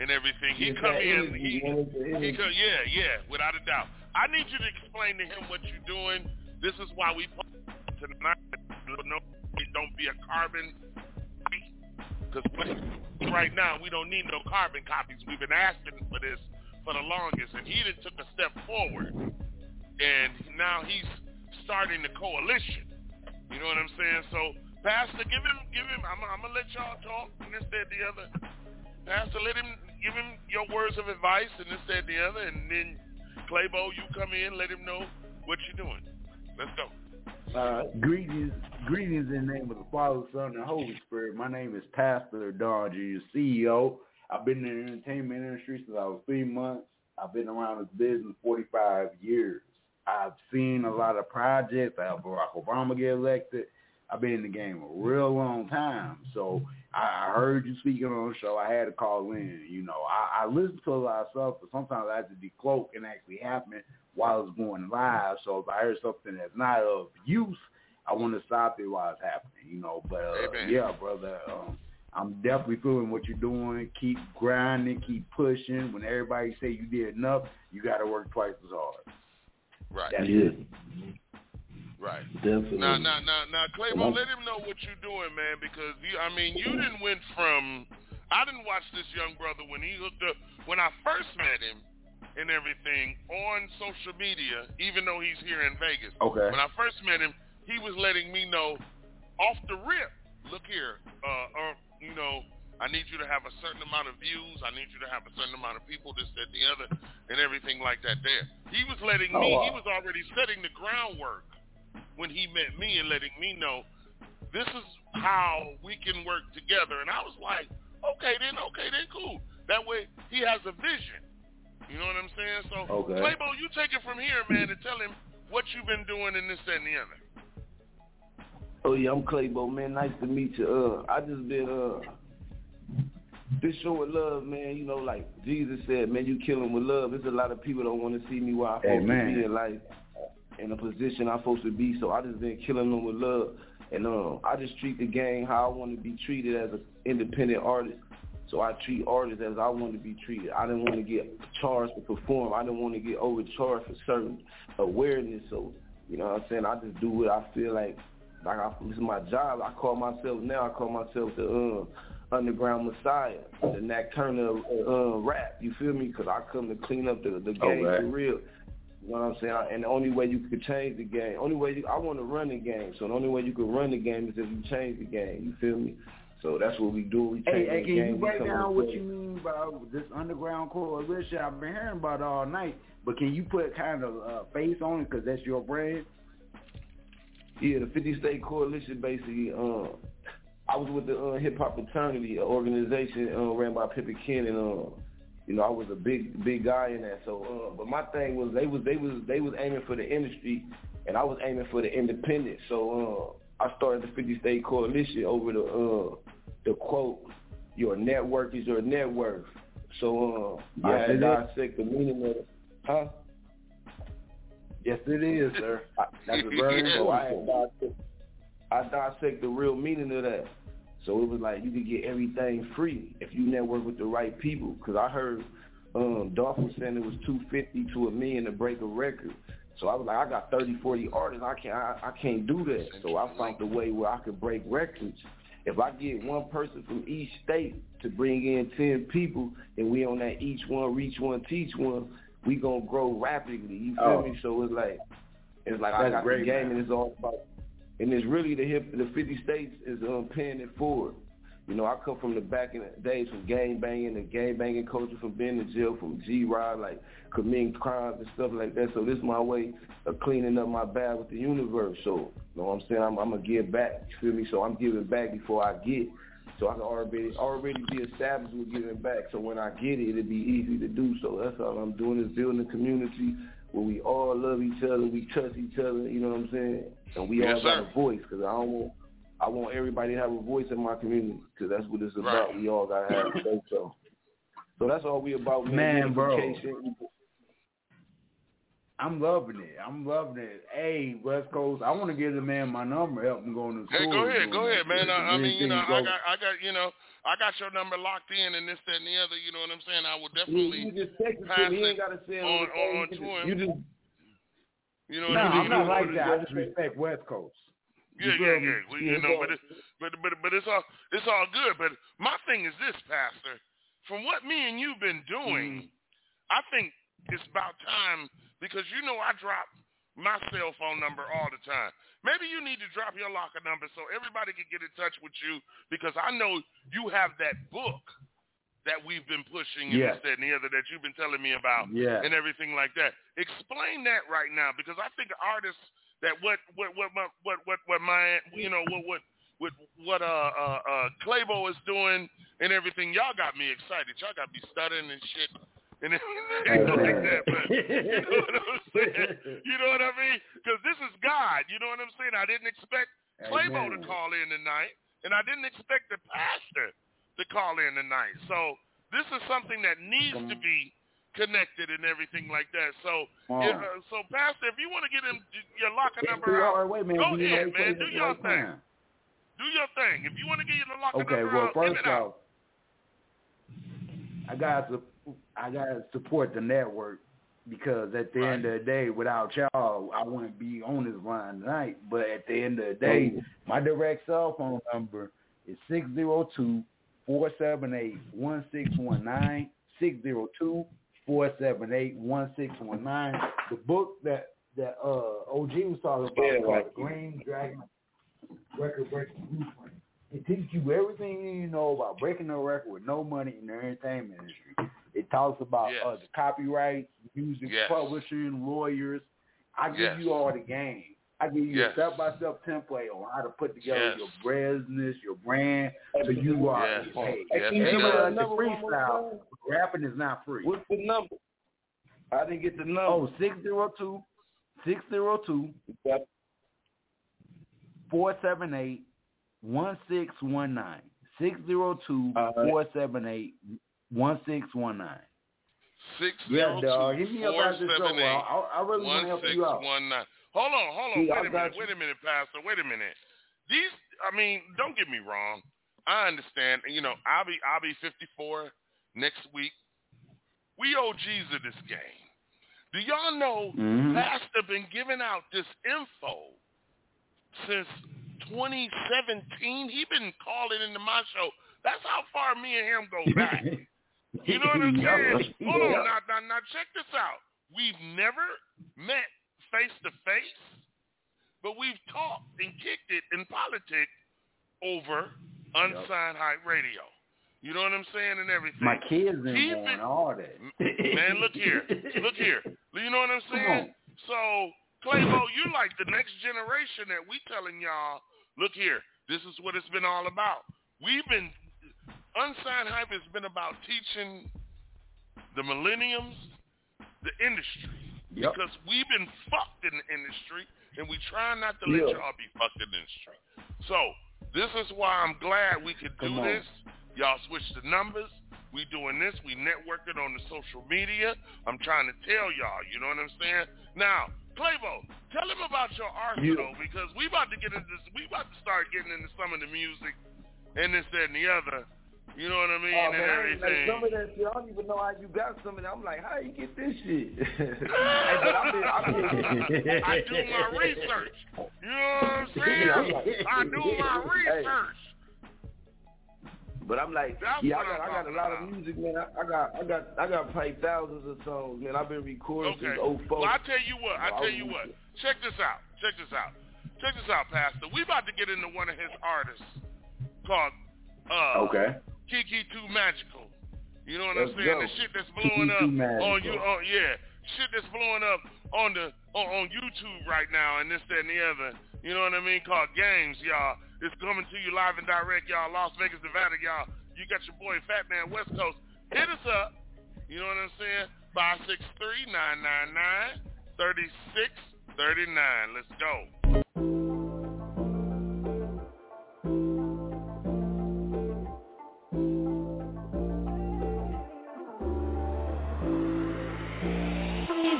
and everything. He come in. energy, He, man, with the he come, yeah, yeah, without a doubt. I need you to explain to him what you're doing. This is why we tonight. No, don't be a carbon. Because right now we don't need no carbon copies. We've been asking for this for the longest, and he done took a step forward, and now he's starting the coalition. You know what I'm saying? So, Pastor, give him, give him. I'm, I'm gonna let y'all talk and this, that, the other. Pastor, let him give him your words of advice and this, that, the other, and then Claybo, you come in, let him know what you're doing. Let's go. Uh, greetings, greetings in the name of the Father, Son, and Holy Spirit. My name is Pastor Don CEO. I've been in the entertainment industry since I was three months. I've been around this business 45 years. I've seen a lot of projects. I helped Barack Obama get elected. I've been in the game a real long time. So I, I heard you speaking on the show. I had to call in. You know, I, I listen to a lot of stuff, but sometimes I have to decloak and actually happen while it's going live. So if I hear something that's not of use, I want to stop it while it's happening. You know, but uh, yeah, brother. Um, I'm definitely feeling what you're doing. Keep grinding, keep pushing. When everybody say you did enough, you got to work twice as hard. Right. That's Yeah, it. Right. definitely. Now, now, now, now, Claybo, let him know what you're doing, man, because you, I mean, you didn't went from. I didn't watch this young brother when he hooked up. When I first met him and everything on social media, even though he's here in Vegas. Okay. When I first met him, he was letting me know off the rip. Look here, uh, uh, you know, I need you to have a certain amount of views. I need you to have a certain amount of people, this, that, the other, and everything like that. There, he was letting me. Oh, wow. He was already setting the groundwork when he met me and letting me know this is how we can work together. And I was like, okay, then, okay, then, cool. That way, he has a vision. You know what I'm saying? So, Okay. Claybo, you take it from here, man, and tell him what you've been doing and this, that, and the other. Oh yeah, I'm Claybo, man. Nice to meet you. Uh, I just been uh, just showing love, man. You know, like Jesus said, man, you kill 'em with love. There's a lot of people don't want to see me where I'm supposed Amen. to be in life, in the position I'm supposed to be. So I just been killing them with love, and uh, I just treat the game how I want to be treated as an independent artist. So I treat artists as I want to be treated. I didn't want to get charged to perform. I didn't want to get overcharged for certain awareness. So you know what I'm saying? I just do what I feel like. Like I, this is my job. I call myself now. I call myself the uh, underground messiah, the Nat Turner of uh, rap. You feel me? Because I come to clean up the the game Okay. for real. You know what I'm saying? And the only way you could change the game, only way you, I want to run the game. So the only way you could run the game is if you change the game. You feel me? So that's what we do. We Hey, change hey, the can game. you break down what with- you mean by this underground coalition? I've been hearing about it all night, but can you put a kind of uh, face on it because that's your brand? Yeah, the 50 state coalition basically, um, I was with the uh, Hip Hop Fraternity, an organization uh, ran by Pippin Ken, and uh, you know I was a big big guy in that. So, uh, but my thing was they was they was they was aiming for the industry, and I was aiming for the independent. So uh, I started the 50 State Coalition over the uh, the quote, "Your network is your net worth." So uh, I had to dissect the meaning of it, huh? Yes, it is, sir. That's (laughs) a very so I, important. had dissect, I dissect the real meaning of that. So it was like you could get everything free if you network with the right people. Because I heard um, Dolph was saying it was two fifty to a million to break a record. So I was like, I got 30, 40 artists. I can't, I, I can't do that. So I found a way where I could break records. If I get one person from each state to bring in ten people, and we on that each one reach one teach one, we gonna grow rapidly. You feel Oh. me? So it's like, it's like I got great, the game, man. and it's all about and it's really the hip the fifty states is um paying it forward. You know, I come from the back in the days from gang banging, the gang banging culture from being in jail, from G Rod, like committing crimes and stuff like that. So this is my way of cleaning up my bag with the universe. So you know what I'm saying? I'm, I'm gonna give back. You feel me? So I'm giving back before I get. So I can already already be established with giving back. So when I get it, it'll be easy to do so. That's all I'm doing is building a community where we all love each other, we trust each other. You know what I'm saying? And we Yes, all got sir. a voice because I don't want I want everybody to have a voice in my community because that's what it's about. Right. We all gotta have a say so. So that's all we about, man. Man, bro. I'm loving it. I'm loving it. Hey, West Coast, I want to give the man my number. Help him go into Hey, school. go ahead, go ahead, man. I, I mean, you know, I got, I got, you know, I got your number locked in, and this, that, and the other. You know what I'm saying? I will definitely you just text pass me. You it ain't gotta say on, on, on, to him. You just You know No, what I mean? I'm You not know like that. I just respect West Coast. Yeah, yeah, yeah. Well, you know, but it, but but but it's all it's all good. But my thing is this, Pastor. From what me and you've been doing, I think it's about time because you know I drop my cell phone number all the time. Maybe you need to drop your locker number so everybody can get in touch with you because I know you have that book that we've been pushing and Yes. this, that, and the other that you've been telling me about Yeah. and everything like that. Explain that right now because I think artists that what what what my, what what what my you know what what what what uh uh uh Claybo is doing and everything. Y'all got me excited. Y'all got me stuttering and shit and (laughs) everything like that. But (laughs) you know what I'm saying? You know what I mean? Because this is God. You know what I'm saying? I didn't expect Claybo to call in tonight, and I didn't expect the pastor to call in tonight. So this is something that needs to be connected and everything like that. So, yeah, uh, so Pastor, if you want to get him your locker number out. Wait, man. go you ahead, man. Do your right thing. time. Do your thing. If you want to get your locker Okay, number well, out, first out. off, I got to I got to support the network because at the end of the day, without y'all, I wouldn't be on this line tonight. But at the end of the day, Oh. my direct cell phone number is six zero two four seven eight one six one nine six zero two four seven eight one six one nine. The book that that uh OG was talking about Yeah, called right. Green Dragon Record Breaking Blueprint. It teaches you everything you need to know about breaking a record with no money in the entertainment industry. It talks about Yes. uh, the copyright, music Yes. publishing, lawyers. I give Yes. you all the game. I give you Yes. a step-by-step template on how to put together Yes. your business, your brand, so you are Yes. paid. Yes, he Everybody does. like the freestyle. Rapping is not free. What's the number? I didn't get the number. Oh, 602 602 478 1619. 602 478 1619. Six Yeah, dog. two Hit me up four after the show. I, I, I really want to help you out. 1619. Hold on, hold on. Yeah, wait a minute. you. Wait a minute, Pastor. Wait a minute. These, I mean, don't get me wrong. I understand. You know, I'll be I'll be 54 next week. We OGs of this game. Do y'all know Mhm. Pastor been giving out this info since 2017? He been calling into my show. That's how far me and him go (laughs) back. You know what I'm (laughs) saying? Hold on, now, now, now check this out. We've never met face to face, but we've talked and kicked it in politics over unsigned hype radio. You know what I'm saying and everything. My kids been born, all that. (laughs) Man, look here. Look here. You know what I'm saying? So, Claybo, you like the next generation that we telling y'all, look here, This is what it's been all about. We've been unsigned hype has been about teaching the millenniums the industry Yep. because we've been fucked in the industry and we try not to let Yeah. y'all be fucked in the industry. So this is why I'm glad we could do this. Y'all switch the numbers. We doing this. We networking on the social media. I'm trying to tell y'all. You know what I'm saying? Now, Claybo, tell him about your arsenal because we about to get into this. We about to start getting into some of the music and this, that, and the other. You know what I mean? Oh, and man, everything. like some of that shit, I don't even know how you got some of that. I'm like, how you get this shit? (laughs) I've been, I've been, (laughs) I do my research. You know what I'm (laughs) saying? I do my research. But I'm like, That's yeah, I got, I'm got a lot of music, man. I, I got, I got, I got probably thousands of songs, man. I've been recording Okay. since 04. Well, I tell you what. I I tell you what. Check this out. Check this out. Check this out, Pastor. We about to get into one of his artists called uh, Okay. Kiki Too Magical. You know what Let's I'm saying? go. The shit that's blowing Too up on you. On, yeah, shit that's blowing up on the on, on YouTube right now, and this, that, and the other. You know what I mean? Called Games, y'all. It's coming to you live and direct, y'all. Las Vegas, Nevada, y'all. You got your boy Fat Man West Coast. Hit us up. You know what I'm saying? Five six three nine nine nine thirty six thirty nine. Let's go.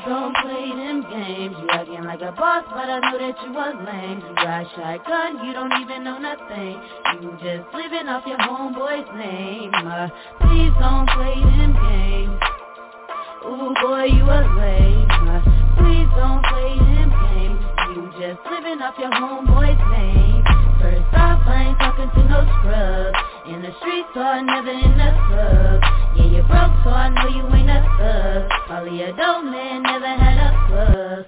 Don't play them games. You acting like a boss, but I know that you was lame. You got shotgun, you don't even know nothing. You just living off your homeboy's name. Uh, please don't play them games. Ooh, boy, you was lame. Uh, please don't play them games. You just living off your homeboy's name. I ain't talking to no scrub. In the streets, so I never in the club. Yeah, you broke, so I know you ain't a thug. Probably a dope man, never had a club.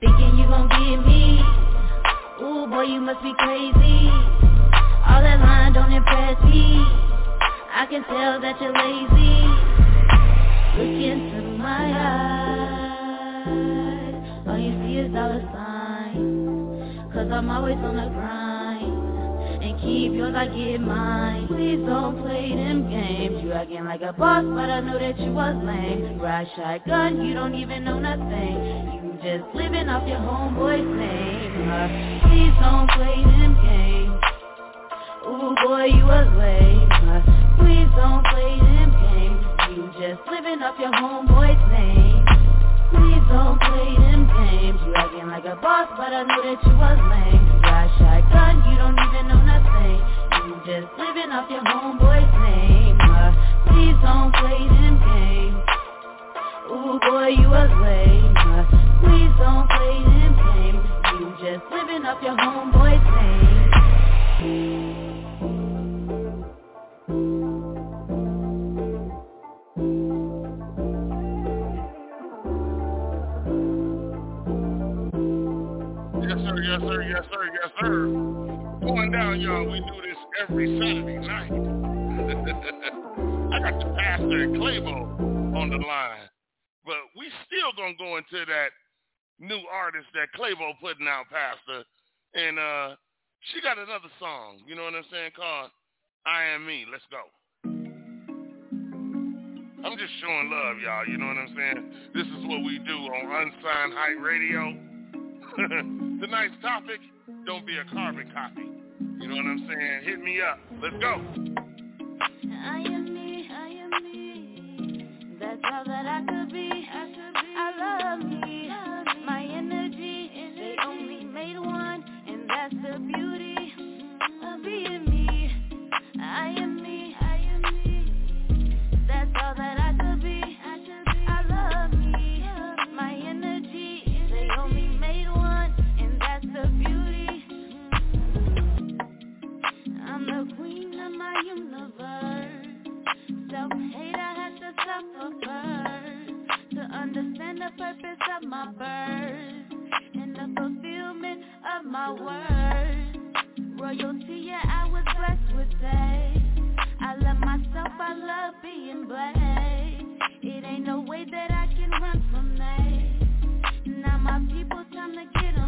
Thinking you gon' get me. Ooh, boy, you must be crazy. All that line don't impress me. I can tell that you're lazy. Look into my eyes. All you see is dollar signs. Cause I'm always on the grind. And keep yours, I get mine. Please don't play them games. You acting like a boss, but I know that you was lame. Ride shotgun, you don't even know nothing. You just living off your homeboy's name. Uh, please don't play them games. Ooh, boy, you was lame. Uh, please don't play them games. You just living off your homeboy's name. Like a boss, but I know that you was lame. Got shotgun, you don't even know nothing. You just living off your homeboy's name. Uh, please don't play them games. Ooh, boy, you was lame. Uh, please don't play them games. You just living off your homeboy's name. Yes, sir. Yes, sir. Going down, y'all. We do this every Saturday night. (laughs) I got the pastor and Claybo on the line, but we still gonna go into that new artist that Claybo putting out, Pastor, and uh, she got another song. You know what I'm saying? Called "I Am Me." Let's go. I'm just showing love, y'all. You know what I'm saying? This is what we do on Unsigned Hype Radio. (laughs) Tonight's topic, don't be a carbon copy. You know what I'm saying? Hit me up. Let's go. I am me, I am me. That's all that I could be. I, could be. I love me, my energy. They only made one, and that's the beauty of being me. I am purpose of my birth and the fulfillment of my words. Royalty, yeah, I was blessed with taste. I love myself, I love being blessed. It ain't no way that I can run from that. Now my people, time to get on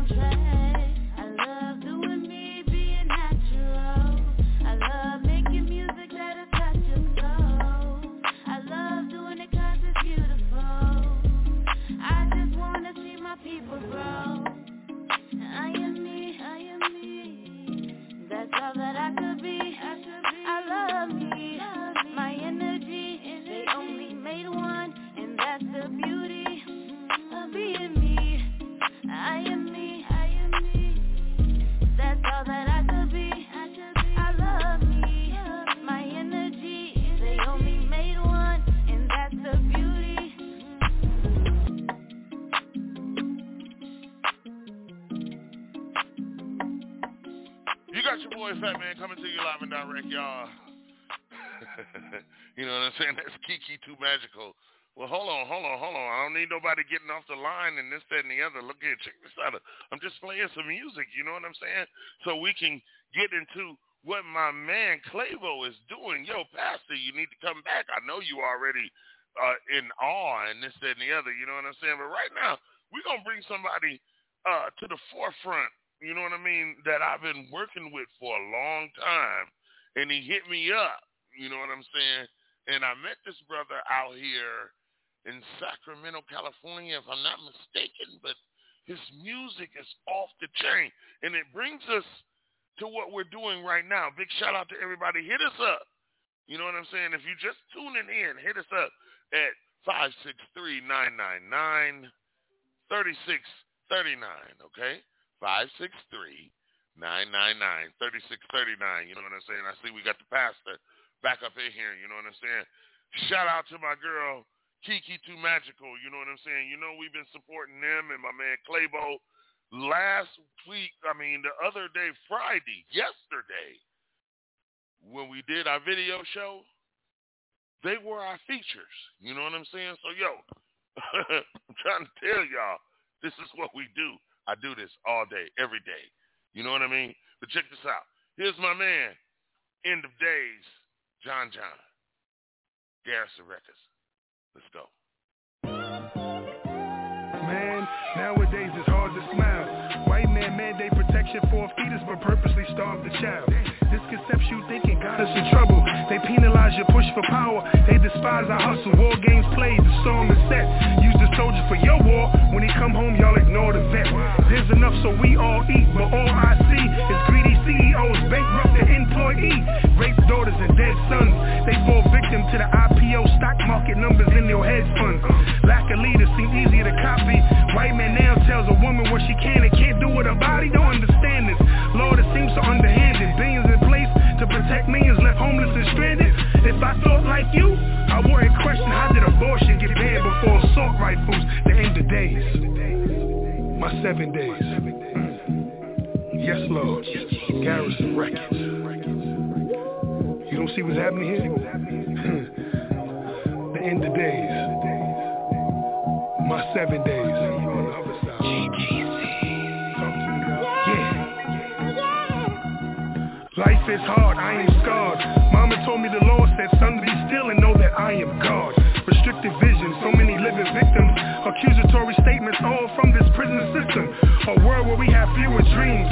boy Fat Man coming to you live and direct, y'all. (laughs) you know what I'm saying? That's Kiki Too Magical. Well, hold on, hold on, hold on. I don't need nobody getting off the line and this, that, and the other. Look here, check this out. I'm just playing some music, you know what I'm saying? So we can get into what my man Claybo is doing. Yo, Pastor, you need to come back. I know you already uh, in awe and this, that, and the other, you know what I'm saying? But right now, we're going to bring somebody uh, to the forefront, you know what I mean, that I've been working with for a long time. And he hit me up, you know what I'm saying? And I met this brother out here in Sacramento, California, if I'm not mistaken, but his music is off the chain. And it brings us to what we're doing right now. Big shout out to everybody. Hit us up. You know what I'm saying? If you're just tuning in, hit us up at 563-999-3639, okay? 563-999-3639. You know what I'm saying? I see we got the pastor back up in here. You know what I'm saying? Shout out to my girl, Kiki Too Magical. You know what I'm saying? You know we've been supporting them and my man Claybo. Last week, I mean the other day, Friday, yesterday, when we did our video show, they were our features. You know what I'm saying? So yo, (laughs) I'm trying to tell y'all, this is what we do. I do this all day, every day. You know what I mean? But check this out. Here's my man, End of Days, John John, Garrison Records. Let's go. Man, nowadays it's hard to smile. White man mandate protection for a fetus but purposely starve the child. This conceptual thinking got us in trouble. They penalize your push for power. They despise our hustle. War games played, the storm is set. Use soldier for your war. When he come home, y'all ignore the vet. There's enough so we all eat, but all I see is greedy CEOs bankrupt the employee. Rape daughters and dead sons. They fall victim to the IPO stock market numbers in your hedge funds. Lack of leaders seem easier to copy. White man now tells a woman what she can and can't do with her body. Don't understand this. Lord, it seems so underhanded. Billions in place to protect millions left homeless and stranded. If I thought like you, I wouldn't question how did abortion get banned before assault rifles. The end of days. My seven days. Yes, Lord. Garrison Records. You don't see what's happening here? (laughs) the end of days. My seven days. Life is hard, I am scarred. Mama told me the Lord said, son, be still and know that I am God. Restricted vision, so many living victims. Accusatory statements all from this prison system. A world where we have fewer dreams.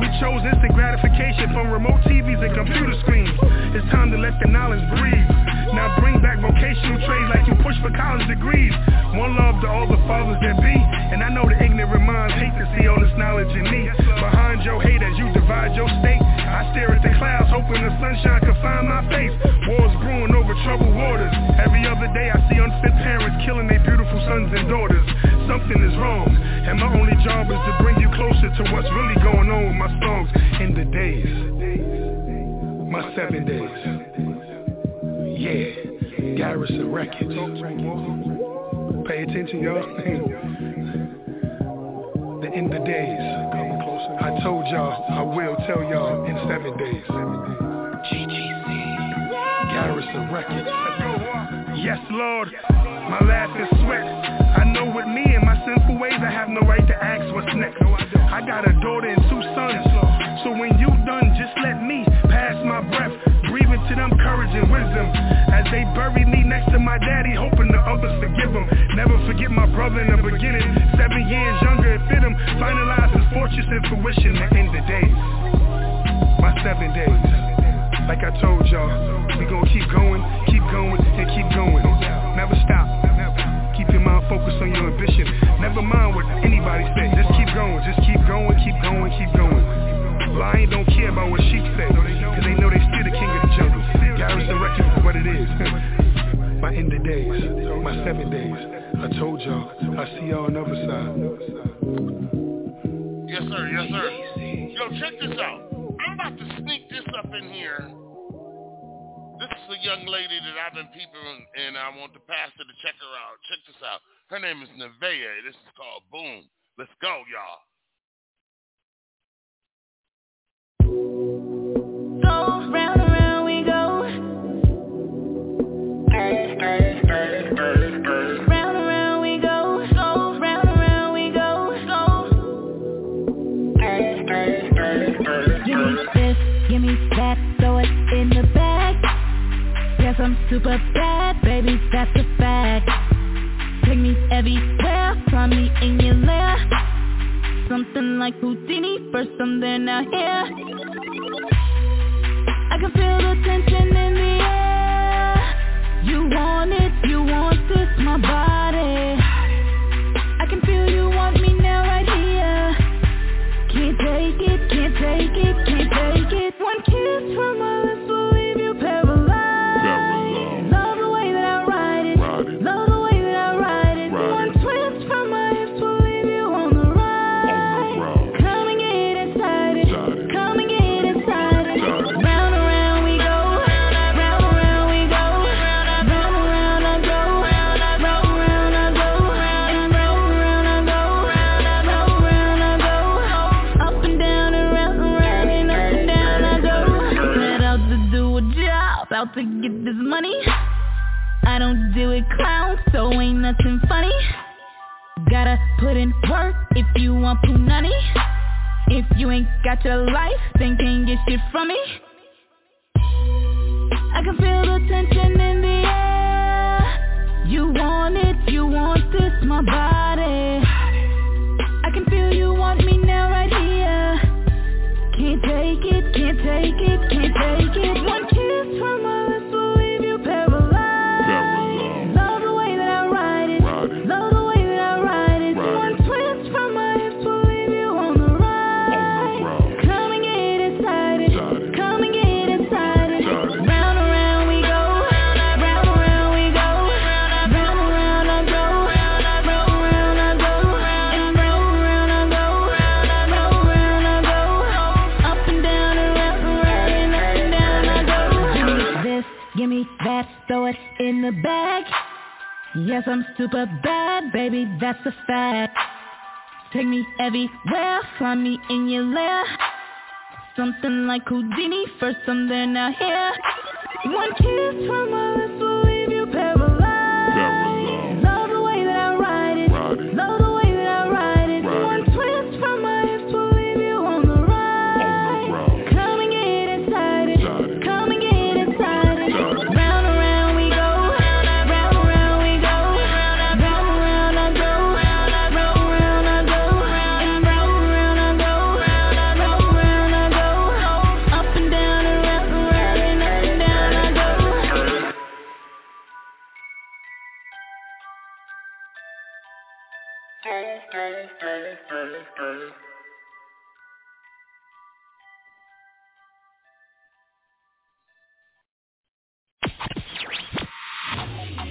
We chose instant gratification from remote TVs and computer screens. It's time to let the knowledge breathe. Now bring back vocational trades like you push for college degrees. One love to all the fathers that be. And I know the ignorant minds hate to see all this knowledge in me. Behind your hate as you divide your state. I stare at the clouds hoping the sunshine can find my face. Wars brewing over troubled waters. Every other day I see unfit parents killing their beautiful sons and daughters. Something is wrong. And my only job is to bring you closer to what's really going on with my songs in the days. My seven days. Yeah, Garrison Records. Pay attention, y'all. (laughs) the end of days. I told y'all I will tell y'all in seven days. GGC. Garrison Records. Yes, Lord. My laugh is sweat. I know with me and my sinful ways, I have no right to ask what's next. I got a daughter and two sons. So when you done, just let me pass my breath. Breathe into them courage and wisdom. As they bury me next to my daddy, hoping the others forgive him. Never forget my brother in the beginning. Seven years younger, it fit him. Finalize his fortunes and fruition the end of days. My seven days. Like I told y'all, we gon' keep going, keep going, and keep going. Never stop. Keep your mind focused on your ambition. Never mind what anybody say. Just keep going, just keep going, keep going, keep going. Lion don't care about what sheep say, cause they know they still the king of the jungle. Garrison Records is what it is. (laughs) my end of days, my seven days. I told y'all, I see y'all on the other side. Yes, sir. Yes, sir. Yo, check this out. I'm about to sneak this up in here. This is a young lady that I've been peeping, and I want the pastor to check her out. Check this out. Her name is Nevaeh. This is called Boom. Let's go, y'all. round. bad, throw it in the bag. Yes, I'm super bad, baby, that's a fact. Take me everywhere, find me in your lair. Something like Houdini, first I'm there now here. I can feel the tension everywhere, find me in your lair. Something like Houdini, first I'm there, now here. One kiss from my lips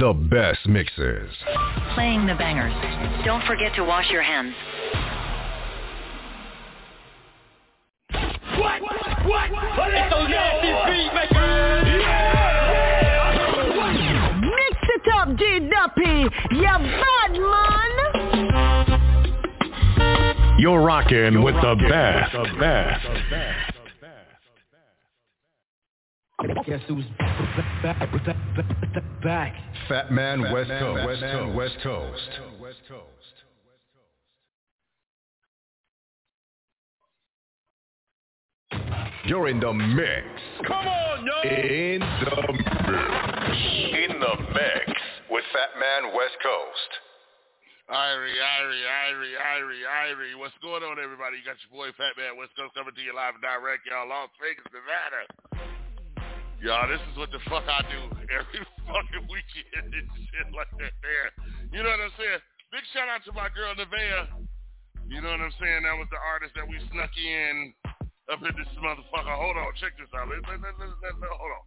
The best mixes. Playing the bangers. Don't forget to wash your hands. What? What? It's those nasty beat makers! Mix it up, G Duppy. You bad man. You're rocking with the best. The best. Guess who's back? back, back. Fat Man West Coast. West Coast. West Coast. You're in the mix. Come on, yo! In the mix. In the mix with Fat Man West Coast. Irie, Irie, Irie, Irie, Irie. What's going on, everybody? You got your boy Fat Man West Coast coming to you live and direct, y'all. Las Vegas, Nevada. Y'all, this is what the fuck I do every (laughs) fucking weekend and shit like that there. You know what I'm saying? Big shout out to my girl Nevaeh. You know what I'm saying? That was the artist that we snuck in up in this motherfucker. Hold on, check this out. Let, let, let, let, let, let- hold on.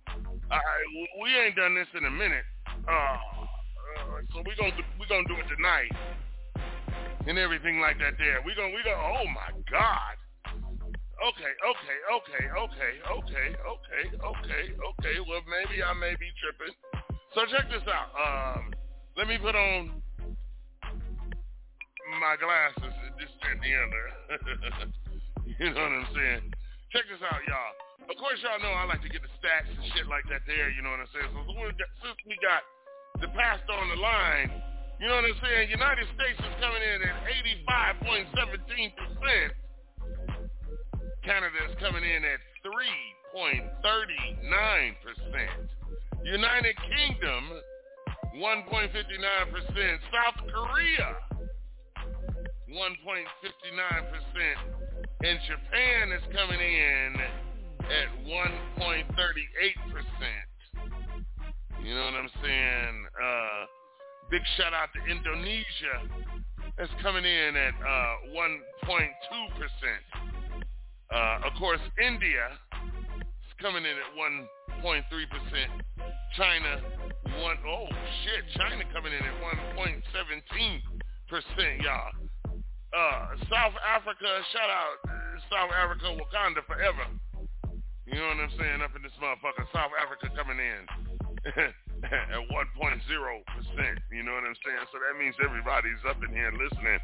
All right, we ain't done this in a minute. Uh, uh, so we gonna we gonna do it tonight and everything like that. There, we gonna we gonna. Oh my god. Okay, okay, okay, okay, okay, okay, okay, okay. Well, maybe I may be tripping. So check this out. Um, let me put on my glasses. This and the other. (laughs) you know what I'm saying? Check this out, y'all. Of course, y'all know I like to get the stats and shit like that there. You know what I'm saying? So since we got the pastor on the line, you know what I'm saying? United States is coming in at 85.17 percent. Canada is coming in at 3.39%. United Kingdom, 1.59%. South Korea, 1.59%. And Japan is coming in at 1.38%. You know what I'm saying? Uh, big shout out to Indonesia. That's coming in at uh, 1.2%. Uh, of course, India is coming in at 1.3%. China, one oh shit, China coming in at 1.17%, y'all. Uh, South Africa, shout out South Africa, Wakanda forever. You know what I'm saying? Up in this motherfucker, South Africa coming in (laughs) at 1.0%. You know what I'm saying? So that means everybody's up in here listening.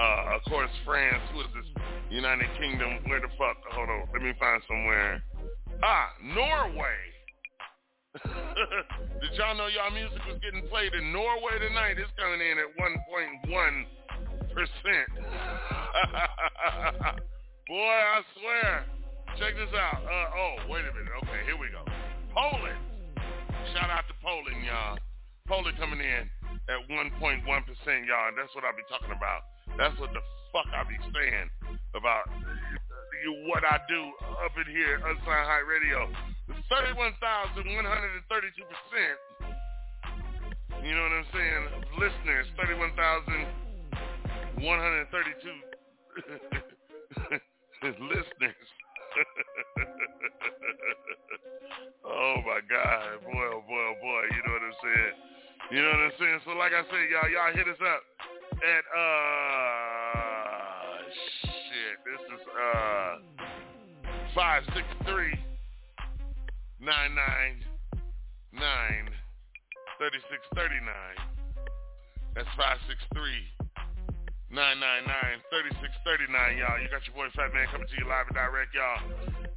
Uh, of course, France. Who is this? United Kingdom. Where the fuck? Hold on. Let me find somewhere. Ah, Norway. (laughs) Did y'all know y'all music was getting played in Norway tonight? It's coming in at 1.1 percent. (laughs) Boy, I swear. Check this out. Uh, oh, wait a minute. Okay, here we go. Poland. Shout out to Poland, y'all. Poland coming in at 1.1 percent, y'all. That's what I'll be talking about. That's what the fuck I be saying about you what I do up in here, Unsigned Hype Radio. 31,132%. You know what I'm saying? Listeners, 31,132 (laughs) listeners. (laughs) oh my God, boy, oh boy, oh boy, you know what I'm saying? You know what I'm saying? So like I said, y'all, y'all hit us up at uh shit. This is uh five six three nine nine nine thirty six thirty nine. That's five six three nine nine nine thirty six thirty nine, y'all. You got your boy Fat Man coming to you live and direct, y'all.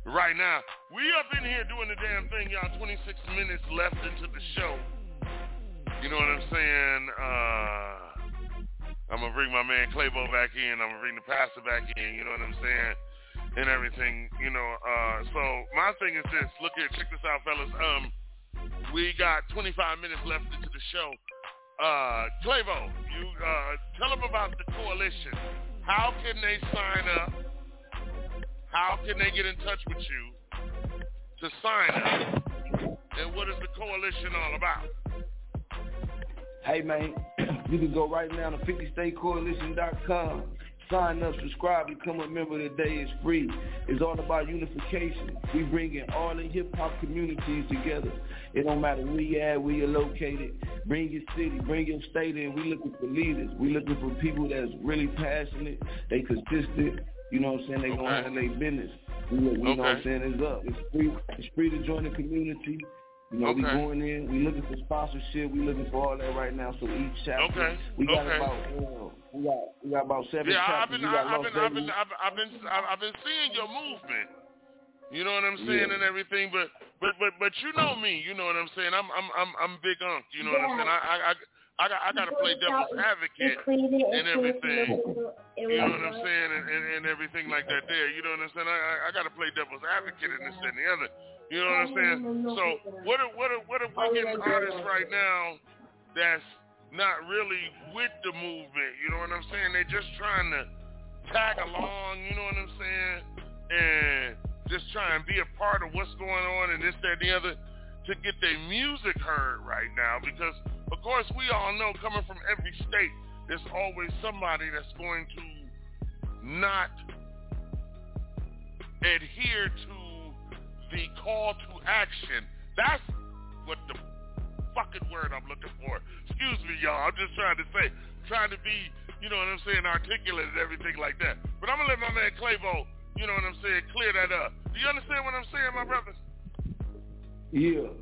Right now, we up in here doing the damn thing, y'all. Twenty six minutes left into the show. You know what I'm saying? Uh I'm gonna bring my man Claybo back in. I'm gonna bring the pastor back in. You know what I'm saying? And everything. You know. Uh, so my thing is this. Look here. Check this out, fellas. Um, we got 25 minutes left into the show. Uh, Claybo, you uh, tell them about the coalition. How can they sign up? How can they get in touch with you to sign up? And what is the coalition all about? Hey man, (clears throat) you can go right now to 50statecoalition.com. Sign up, subscribe, become a member today. It's free. It's all about unification. We bringing all the hip hop communities together. It don't matter where you at, where you're located. Bring your city, bring your state in. We looking for leaders. We looking for people that's really passionate. They consistent. You know what I'm saying? They gonna handle their business. You know, you know what I'm saying? It's up. It's free. It's free to join the community. You know, Okay. we going in, we looking for sponsorship, we looking for all that right now. So each chapter, Okay, we got okay. about uh, we got we got about seven Yeah, I've chapters. been, we got I've been, I've been, I've, I've been, I've, I've been seeing your movement. You know what I'm saying Yeah. and everything, but, but, but, but you know me. You know what I'm saying. I'm, I'm, I'm, I'm big unk. You know what I'm saying. I, I, I, I got, I got to play devil's advocate and everything. You know what I'm saying, and, and, and everything like that. There, you know what I'm saying. I, I, I got to play devil's advocate and this and the other. You know what I'm saying. So what, if, what are, what if we getting artists right now that's not really with the movement? You know what I'm saying. They're just trying to tag along. You know what I'm saying, and just try and be a part of what's going on and this, that, and the other to get their music heard right now because of course we all know coming from every state there's always somebody that's going to not adhere to the call to action. That's what the fucking word I'm looking for. Excuse me, y'all. I'm just trying to say, trying to be, you know what I'm saying, articulate and everything like that. But I'm gonna let my man Claybo you know what I'm saying, clear that up. Do you understand what I'm saying, my brothers? Yeah.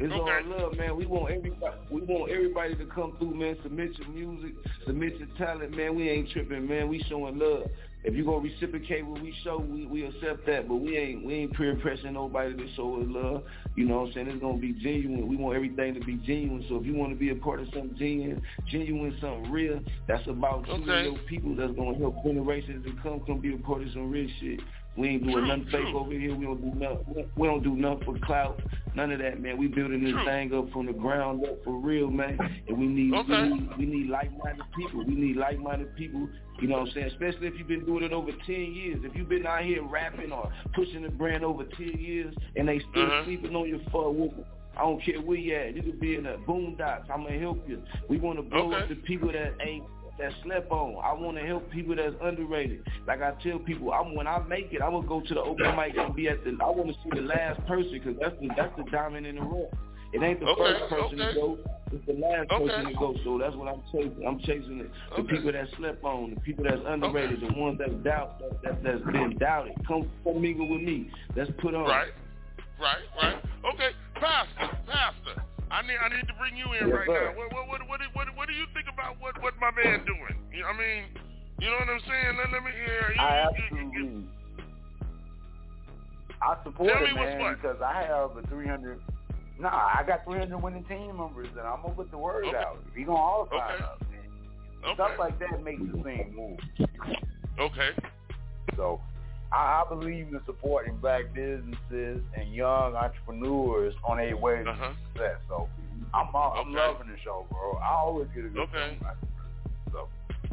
It's Okay. all love, man. We want everybody. We want everybody to come through, man. Submit your music, submit your talent, man. We ain't tripping, man. We showing love. If you gonna reciprocate what we show, we, we accept that. But we ain't we ain't peer pressuring nobody to show us love. You know what I'm saying? It's gonna be genuine. We want everything to be genuine. So if you want to be a part of something genuine, genuine, something real, that's about you Okay. and your people. That's gonna help generations to come. Come be a part of some real shit. We ain't doing nothing fake over here. We don't do nothing. We don't do nothing for clout. None of that, man. We building this thing up from the ground up for real, man. And we need Okay. we need, we need like-minded people. We need like-minded people. You know what I'm saying? Especially if you've been doing it over 10 years. If you've been out here rapping or pushing the brand over 10 years and they still Uh-huh. sleeping on your fuck with. I don't care where you at. You could be in the boondocks. I'm gonna help you. We want to blow up the people that ain't that slept on. I want to help people that's underrated. Like I tell people, I'm when I make it, I'm gonna go to the open mic and be at the. I want to see the last person because that's the that's the diamond in the rough. It ain't the Okay, first person okay. to go. It's the last Okay. person to go. So that's what I'm chasing. I'm chasing it. The people that slept on, the people that's underrated, the ones that doubt that, that that's been doubted. Come come mingle with me. Let's put on. Right, right, right. Okay, Pastor, Pastor. I need I need to bring you in Yes, right sir. now. What what what what do- what, what do you think about what what my man doing? I mean, you know what I'm saying? Let, let me hear. You, I you- you- absolutely. I support Tell it, man, because I have a 300. Nah, I got 300 winning team members, and I'm gonna put the word Okay. out. If you gonna all sign Okay. up, man. Okay. stuff like that makes the thing move. Okay. So, I, I believe in supporting black businesses and young entrepreneurs on their way to Uh-huh. success. So, I'm I'm Okay. loving the show, bro. I always get a good Okay. So,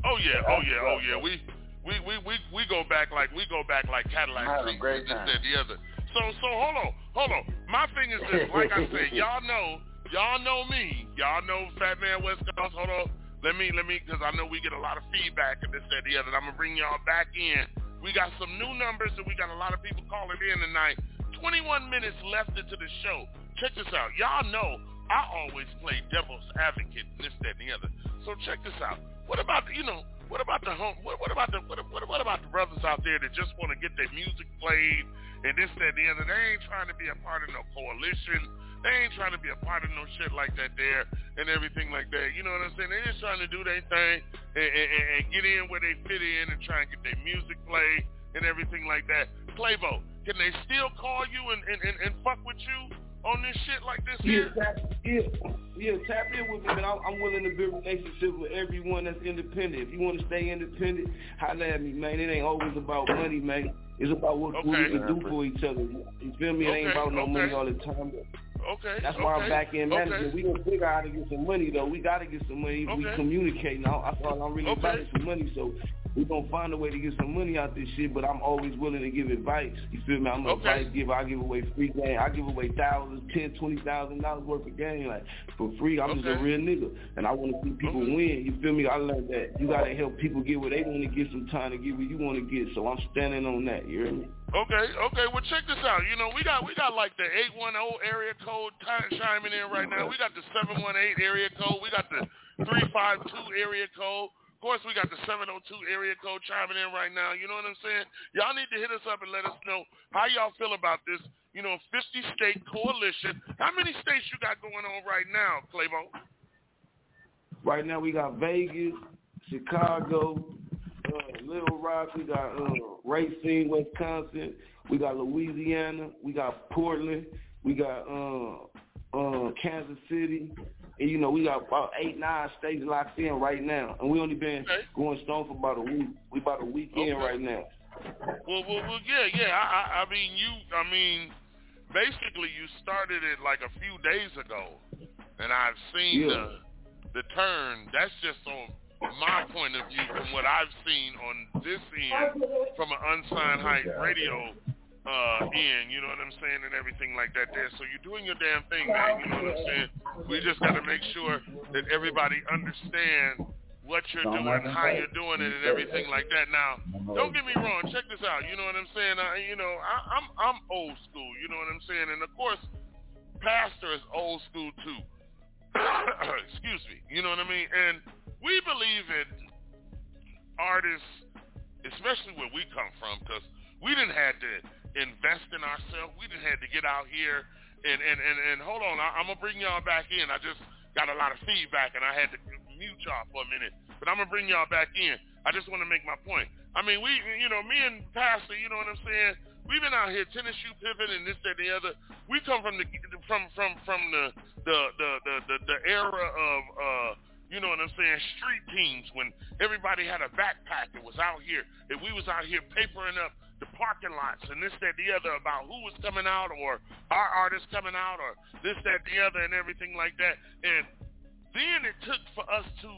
Oh yeah, oh yeah, oh yeah. We we we we we go back like we go back like Cadillac great this, time. that, the other. So so hold on, hold on. My thing is this, like I said, (laughs) y'all know, y'all know me, y'all know Fat Man West Coast. Hold on, let me let me because I know we get a lot of feedback and this, that, the other. I'm gonna bring y'all back in. We got some new numbers and we got a lot of people calling in tonight. 21 minutes left into the show. Check this out. Y'all know I always play devil's advocate this, that, and the other. So check this out. What about you know? What about the home? What, what about the what, what about the brothers out there that just want to get their music played and this, that, and the other? They ain't trying to be a part of no coalition. They ain't trying to be a part of no shit like that there and everything like that. You know what I'm saying? They just trying to do their thing and, and, and- get in where they fit in and try and get their music played and everything like that. Claybo, can they still call you and, and, and, and fuck with you on this shit like this Yeah, here? tap, yeah, yeah, tap in with me, man. I'm, I'm willing to build relationships with everyone that's independent. If you want to stay independent, holla at me, man. It ain't always about money, man. It's about what, what we can do for each other. You feel me? It ain't about no okay. money all the time. Okay. that's why okay, I'm back in okay. management. We gonna figure out how to get some money though. We gotta get some money. We Okay. communicate now. That's all I'm really about Okay. is some money. So we gonna find a way to get some money out this shit. But I'm always willing to give advice. You feel me? I'm an Okay. advice giver. I give away free game. I give away thousands, ten, twenty thousand dollars worth of game like for free. I'm just a real nigga, and I want to see people mm-hmm. win. You feel me? I learned that you gotta help people get what they want to get. Some time to get what you want to get. So I'm standing on that. You hear me? Okay, okay. Well, check this out. You know, we got we got like the eight one zero area code chiming in right now. We got the seven one eight area code. We got the three five two area code. Course, we got the seven zero two area code chiming in right now. You know what I'm saying? Y'all need to hit us up and let us know how y'all feel about this. You know, fifty state coalition. How many states you got going on right now, Claybo? Right now we got Vegas, Chicago, uh, Little Rock. We got uh, Racine, Wisconsin. We got Louisiana. We got Portland. We got uh, uh, Kansas City. And you know we got about eight, nine states locked in right now, and we only been going strong for about a week. We about a week in right now. Well, well, well yeah, yeah. I, I, I mean, you. I mean, basically, you started it like a few days ago, and I've seen Yeah. the the turn. That's just on my point of view from what I've seen on this end from an Unsigned Hype radio uh end, you know what I'm saying, and everything like that there. So you're doing your damn thing, man, you know what I'm saying? We just gotta make sure that everybody understands what you're doing, how you're doing it and everything like that. Now, don't get me wrong, check this out, you know what I'm saying? I, you know, I, I'm I'm old school, you know what I'm saying? And of course, pastor is old school too. (coughs) Excuse me. You know what I mean? And we believe in artists, especially where we come from, because We didn't have to invest in ourselves. We didn't have to get out here and and and, and hold on. I, I'm gonna bring y'all back in. I just got a lot of feedback and I had to mute y'all for a minute, but I'm gonna bring y'all back in. I just want to make my point. I mean, we, you know, me and Pastor, you know what I'm saying? We've been out here tennis shoe pivot and this, that, and the other. We come from the from from from the the the the, the, the era of uh you know what I'm saying, street teams when everybody had a backpack and was out here and we was out here papering up the parking lots and this, that, the other about who was coming out or our artists coming out or this, that, the other and everything like that. And then it took for us to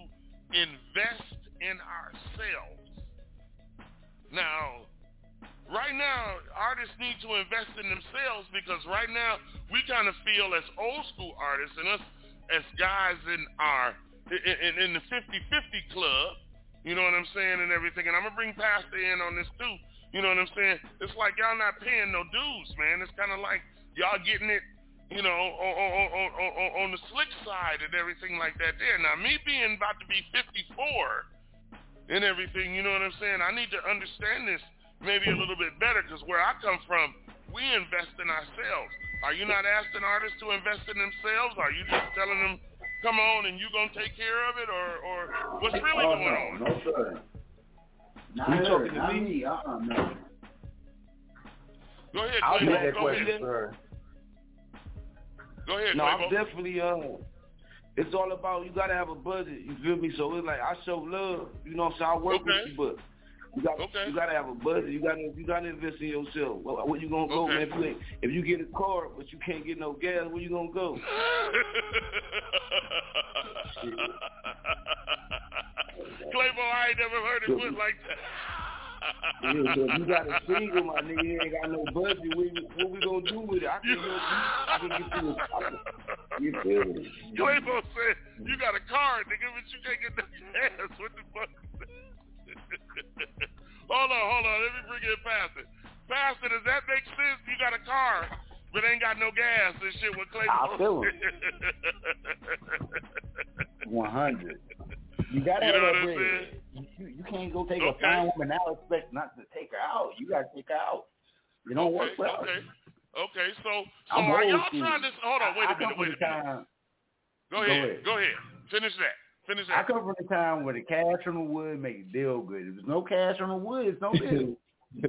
invest in ourselves. Now, right now, artists need to invest in themselves because right now we kind of feel as old school artists and us as guys in our in, in the 50-50 club, you know what I'm saying, and everything. And I'm going to bring Pastor in on this too. You know what I'm saying? It's like y'all not paying no dues, man. It's kind of like y'all getting it, you know, on, on, on, on, on the slick side and everything like that there. Now, me being about to be 54 and everything, you know what I'm saying? I need to understand this maybe a little bit better because where I come from, we invest in ourselves. Are you not asking artists to invest in themselves? Are you just telling them come on and you gonna take care of it, or or what's really oh, going no, on? No, sir. Not You her, talking to not me? me. Uh-uh, no. Go ahead, I'll Claybo, make that go question ahead. for her. Go ahead, No, Claybo. I'm definitely uh it's all about you gotta have a budget, you feel me? So it's like I show love, you know what I'm saying? I work Okay. with you but you got Okay. you gotta have a budget, you gotta you gotta invest in yourself. What, what you gonna go, Okay. man? If you if you get a car but you can't get no gas, where you gonna go? (laughs) Claybo, I ain't never heard it put like that. Yeah, so you got a (laughs) single, my nigga, you ain't got no budget. What, what we gonna do with it? I can help you. I can get you. A, you feel me? Claybo said, you got a car, nigga, but you can't get no gas. What the fuck? (laughs) hold on, hold on. Let me bring in Pastor. Pastor, does that make sense? You got a car, but ain't got no gas and shit with Claybo. I feel it. (laughs) 100. You gotta You have know that what I'm bread. saying? You, you can't go take Okay. a fine woman now expect not to take her out. You gotta take her out. You don't work okay, well. okay. Okay, so so I'm are y'all trying to hold on, wait I, a I come minute, from wait a minute. time. Go Go ahead. ahead. Go ahead. Finish that. Finish I come from the time where the cash from the wood make the deal good. If there's no cash from the wood, it's no (laughs) deal.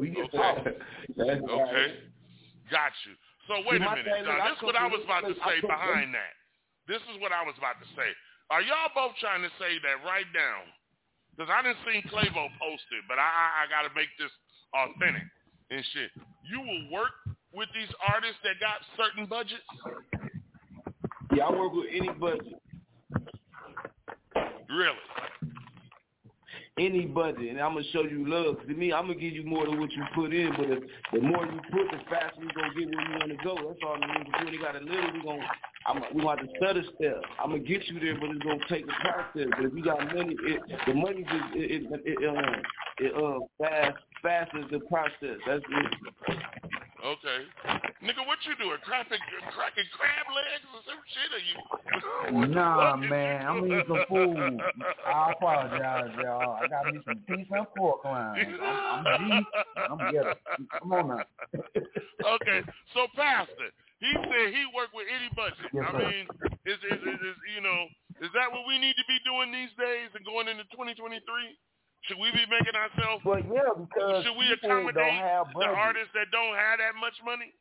we get Okay. Okay. Got you. So wait See, a minute. Now, this is what I was about to say behind that. This is what I was about to say. Are y'all both trying to say that right now? Because I didn't see Claybo post it, but I, I, I got to make this authentic and shit. You will work with these artists that got certain budgets? Yeah, I work with any budget, Really? any budget, and I'm gonna show you love. To me, I'm gonna give you more than what you put in, but if, the more you put, the faster you gonna get where you wanna go. That's all the niggas do. They got a little. We gonna, I'm, we gonna have to study step. I'm gonna get you there, but it's gonna take a process. But if you got money, it, the money just it it, it, uh, it uh fast fast is the process. That's it. Okay. Nigga, what you doing? Cracking, cracking crab legs or some shit? Are you? (laughs) Nah, man, I'm eating some food. I apologize, y'all. I got me some peace and pork rinds. I'm, I'm deep. I'm ghetto. Come on now. (laughs) okay, so Pastor, he said he worked with any budget. Yes, I sir. mean, is, is, is, is you know, is that what we need to be doing these days and going into 2023? Should we be making ourselves? Well, yeah, because should we accommodate don't have the artists that don't have that much money?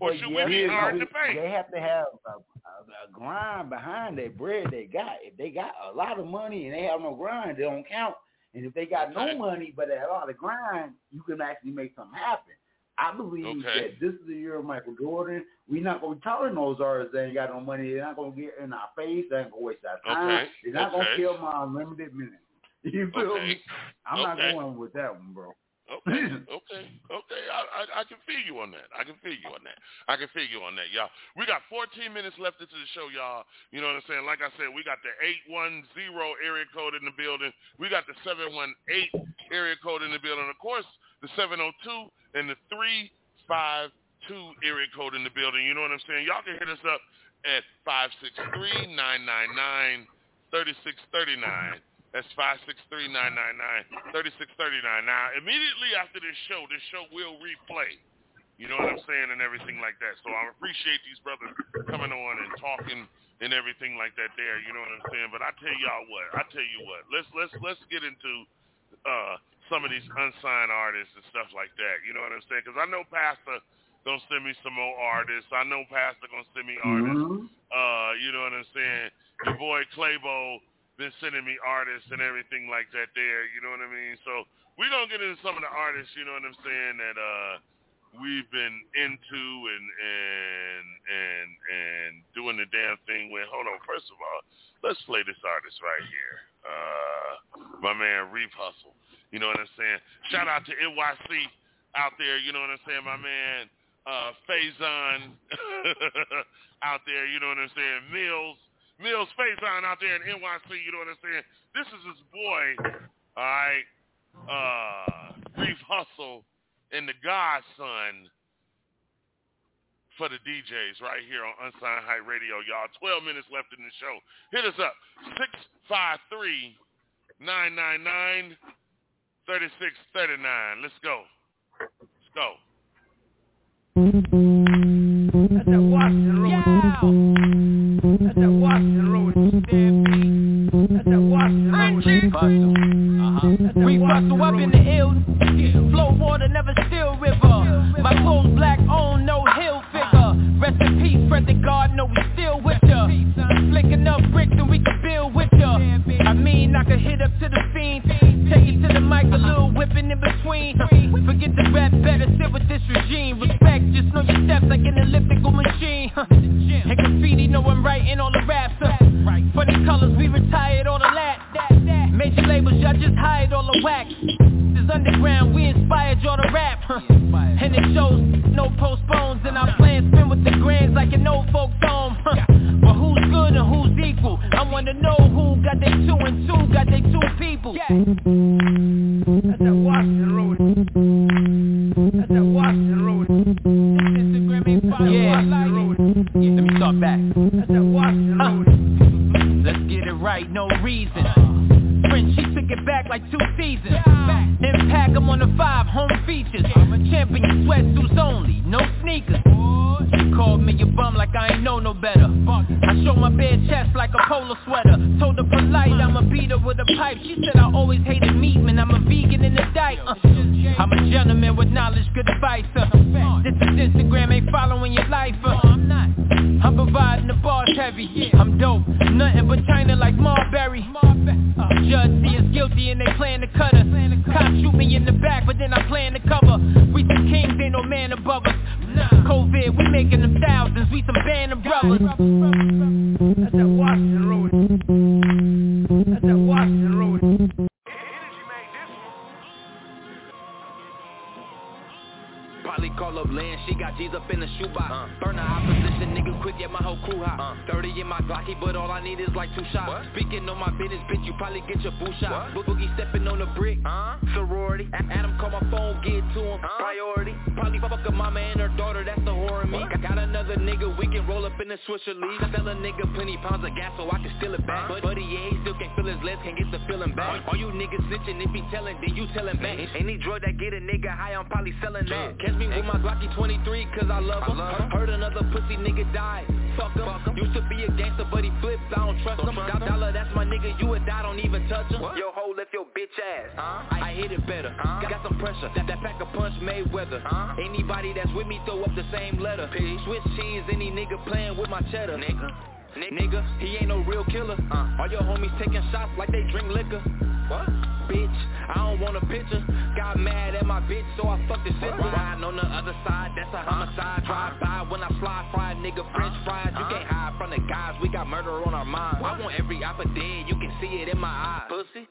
Or Well, should yes, we be they- hard to pay? They have to have a, a, a grind behind that bread they got. If they got a lot of money and they have no grind, they don't count. And if they got no money but a lot of grind, you can actually make something happen. I believe Okay. that this is the year of Michael Jordan. We're not going to be telling those artists they ain't got no money. They're not going to get in our face. They ain't going to waste our time. Okay. They're not going to kill my unlimited minutes. (laughs) You feel Okay. me? I'm not going with that one, bro. Okay, (laughs) okay, okay. I, I I can feel you on that. I can feel you on that. I can feel you on that, y'all. We got 14 minutes left into the show, y'all. You know what I'm saying? Like I said, we got the 810 area code in the building. We got the 718 area code in the building. Of course, the 702 and the 352 area code in the building. You know what I'm saying? Y'all can hit us up at 563-999-3639. That's 563-999-3639. Now, immediately after this show, this show will replay. You know what I'm saying, and everything like that. So I appreciate these brothers coming on and talking and everything like that. There, you know what I'm saying. But I tell y'all what, I tell you what. Let's let's let's get into uh, some of these unsigned artists and stuff like that. You know what I'm saying? Because I know Pastor gonna send me some more artists. I know Pastor gonna send me artists. Mhm. Uh, you know what I'm saying? Your boy Claybo been sending me artists and everything like that. There, you know what I mean? So we gonna get into some of the artists. You know what I'm saying? That uh we've been into and and and and doing the damn thing with. Hold on, first of all, let's play this artist right here. Uh, my man Reef Hustle. You know what I'm saying? Shout out to NYC out there. You know what I'm saying? My man uh, Faison (laughs) out there. You know what I'm saying? Mills. Mills Faison out there in NYC. You know what I'm saying? This is his boy. All right. Uh, Reef Hustle and the Godson for the DJs right here on Unsigned Hype Radio, y'all. 12 minutes left in the show. Hit us up. 653-999-3639. Let's go. Let's go. Nothing but China like Marbury. Judge see us guilty and they plan to cut us. Cops shoot me in the back, but then I plan to cover. We some kings, ain't no man above us. COVID, we making them thousands. We some band of brothers. That's that Washington Road. Got G's up in the shoebox. Uh. Burn the opposition, nigga quick, get my whole crew hot. Uh. 30 in my Glocky, but all I need is like two shots. Speaking on my business, bitch, you probably get your boo shot. Bo- Boogie stepping on the brick, Uh. sorority. Adam call my phone, get to him, uh. priority. Probably fuck a mama and her daughter, that's the whore in me. Got- Got another nigga, we can roll up in the Swisher League. Sell a nigga plenty pounds of gas so I can steal it back. But buddy, yeah, he still can't feel his legs, can't get the feeling back. All you niggas snitching, if he telling, then you telling back. Any drug that get a nigga high, I'm probably selling that. Catch me with my Glocky 23, cause I love him. Heard another pussy nigga die. Fuck him. Used to be a gangster, but he flips, I don't trust him. Do- Dollar, that's my nigga, you a die, don't even touch him. Yo, ho, left your bitch ass. I, I hit it better. Got, got some pressure. That, that pack a punch Mayweather. Anybody that's with me, throw up the same letter. Swiss cheese, any nigga playing with my cheddar. Nigga. Nigga, he ain't no real killer. Uh. All your homies taking shots like they drink liquor. What? Bitch, I don't want a picture. Got mad at my bitch, so I fucked the shit. Riding on the other side, that's a homicide. Uh. Drive by when I fly, fry nigga, French uh. fries. You can't hide from the guys, we got murder on our minds. I want every oppa dead, you can see it in my eyes. Pussy.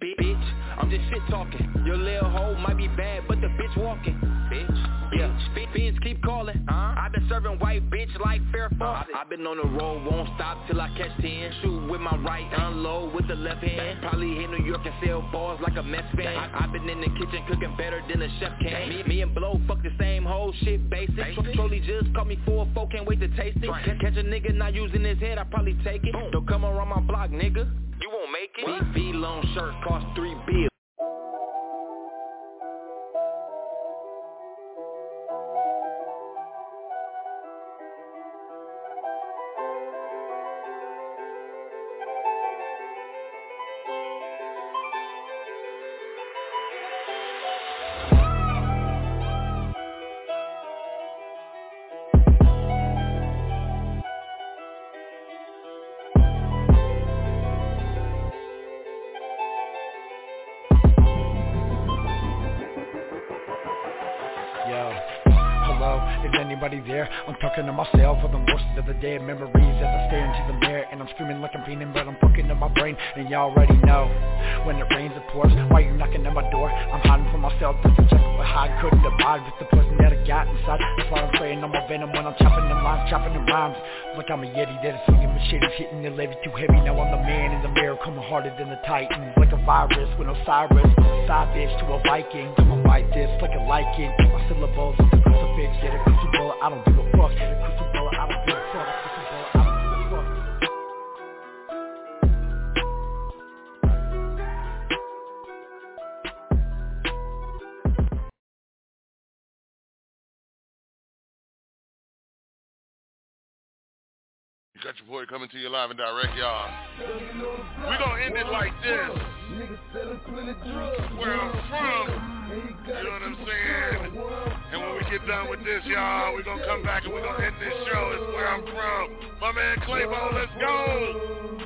Bi- Bitch, I'm just shit talking. Your little hoe might be bad, but the bitch walking. Bitch, yeah. Fiends keep calling. Huh? I've been serving white bitch like fair faucet. I've been on the road, won't stop till I catch 10. Shoot with my right, unload with the left hand. Probably hit New York and sell bars like a Mets fan. I- I've been in the kitchen cooking better than a chef can. Me, me and Blow fuck the same whole shit basic. Tro- Trolley just called me for a four, can't wait to taste it. Ca- Catch a nigga not using his head, I probably take it. Don't come around my block, nigga. You won't make it. BV loan shirt cost three bills. There? I'm talking to myself for the most of the dead memories as I stare into the mirror and I'm screaming like I'm fiending, but I'm fucking up my brain and y'all already know. When it rains it pours, why you knocking at my door? I'm hiding from myself just to check but how I couldn't abide with the person that I got inside. That's why I'm spraying on my venom when I'm chopping them lines, chopping them rhymes. Like I'm a yeti that is swinging machetes, hitting the levy too heavy. Now I'm the man in the mirror, coming harder than the titans. Like a virus with Osiris, side bitch to a Viking write this like I like it. My syllables, the crucifix, yeah, the crucible. I don't give a fuck. The crucible Got boy coming to you live and direct, y'all. We're gonna end it like this. Where I'm from, you know what I'm saying? And when we get done with this, y'all, we gonna come back and we gonna end this show. It's where I'm from. My man Claybo, let's go.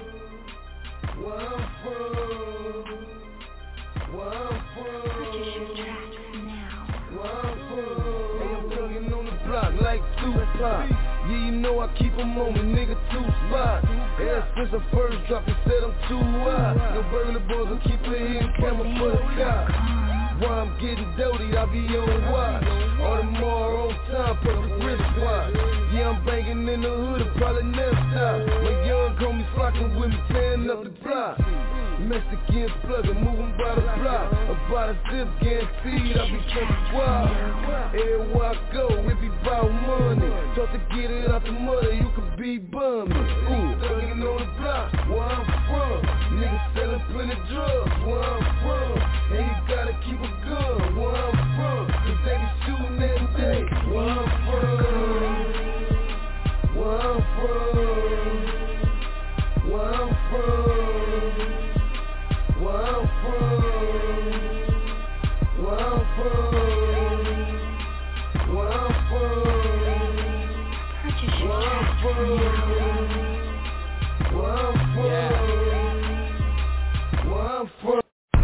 Hey, I'm thuggin' on the block like Tupac. Yeah, you know I keep 'em on me, nigga, two spots. Ever since I first dropped it, said I'm too wild. No burglar boys will keep a hidden camera for the cops. While I'm getting dirty, I be on watch. All the more on time, put a wristwatch. Yeah, I'm banging in the hood, it probably never stop. My young homies flocking with me, tearing up the block. Mexican plugging, moving by the block. About a zip guaranteed, I be coming wild. Everywhere I go, it be about money. Talk to get it out the mud, you could be bummy. Ooh, thugging on the block, where I'm from. Niggas selling plenty drugs, where I'm from. And you gotta keep a gun, where I'm from. Cause they be shooting every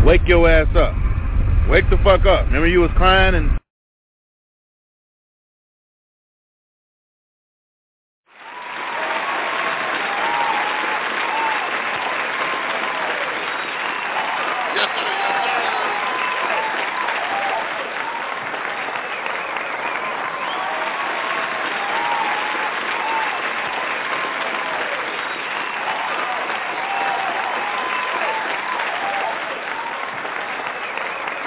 Wake your ass up. Wake the fuck up. Remember you was crying and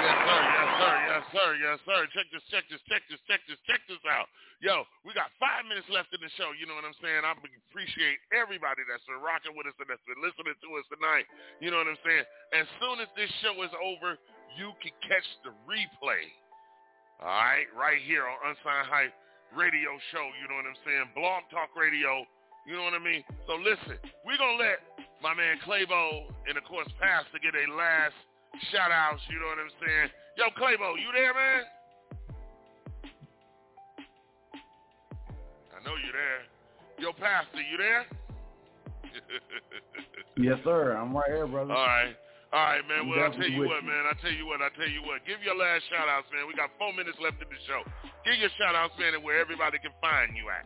Yes, sir. Yes, sir. Yes, sir. Yes, sir. Check this, check this, check this, check this, check this out. Yo, we got five minutes left in the show. You know what I'm saying? I appreciate everybody that's been rocking with us and that's been listening to us tonight. You know what I'm saying? As soon as this show is over, you can catch the replay. All right, right here on Unsigned Hype Radio Show. You know what I'm saying? Blog Talk Radio. You know what I mean? So listen, we're gonna let my man Claybo and of course Pastor get a last shout outs. You know what I'm saying? Yo, Claybo, you there, man? Know you there. Yo, Pastor, you there? (laughs) Yes, sir. I'm right here, brother. All right. All right, man. Well, I tell you what, man. I tell you what. I tell you what. Give your last shout outs, man. We got four minutes left in the show. Give your shout outs, man, and where everybody can find you at.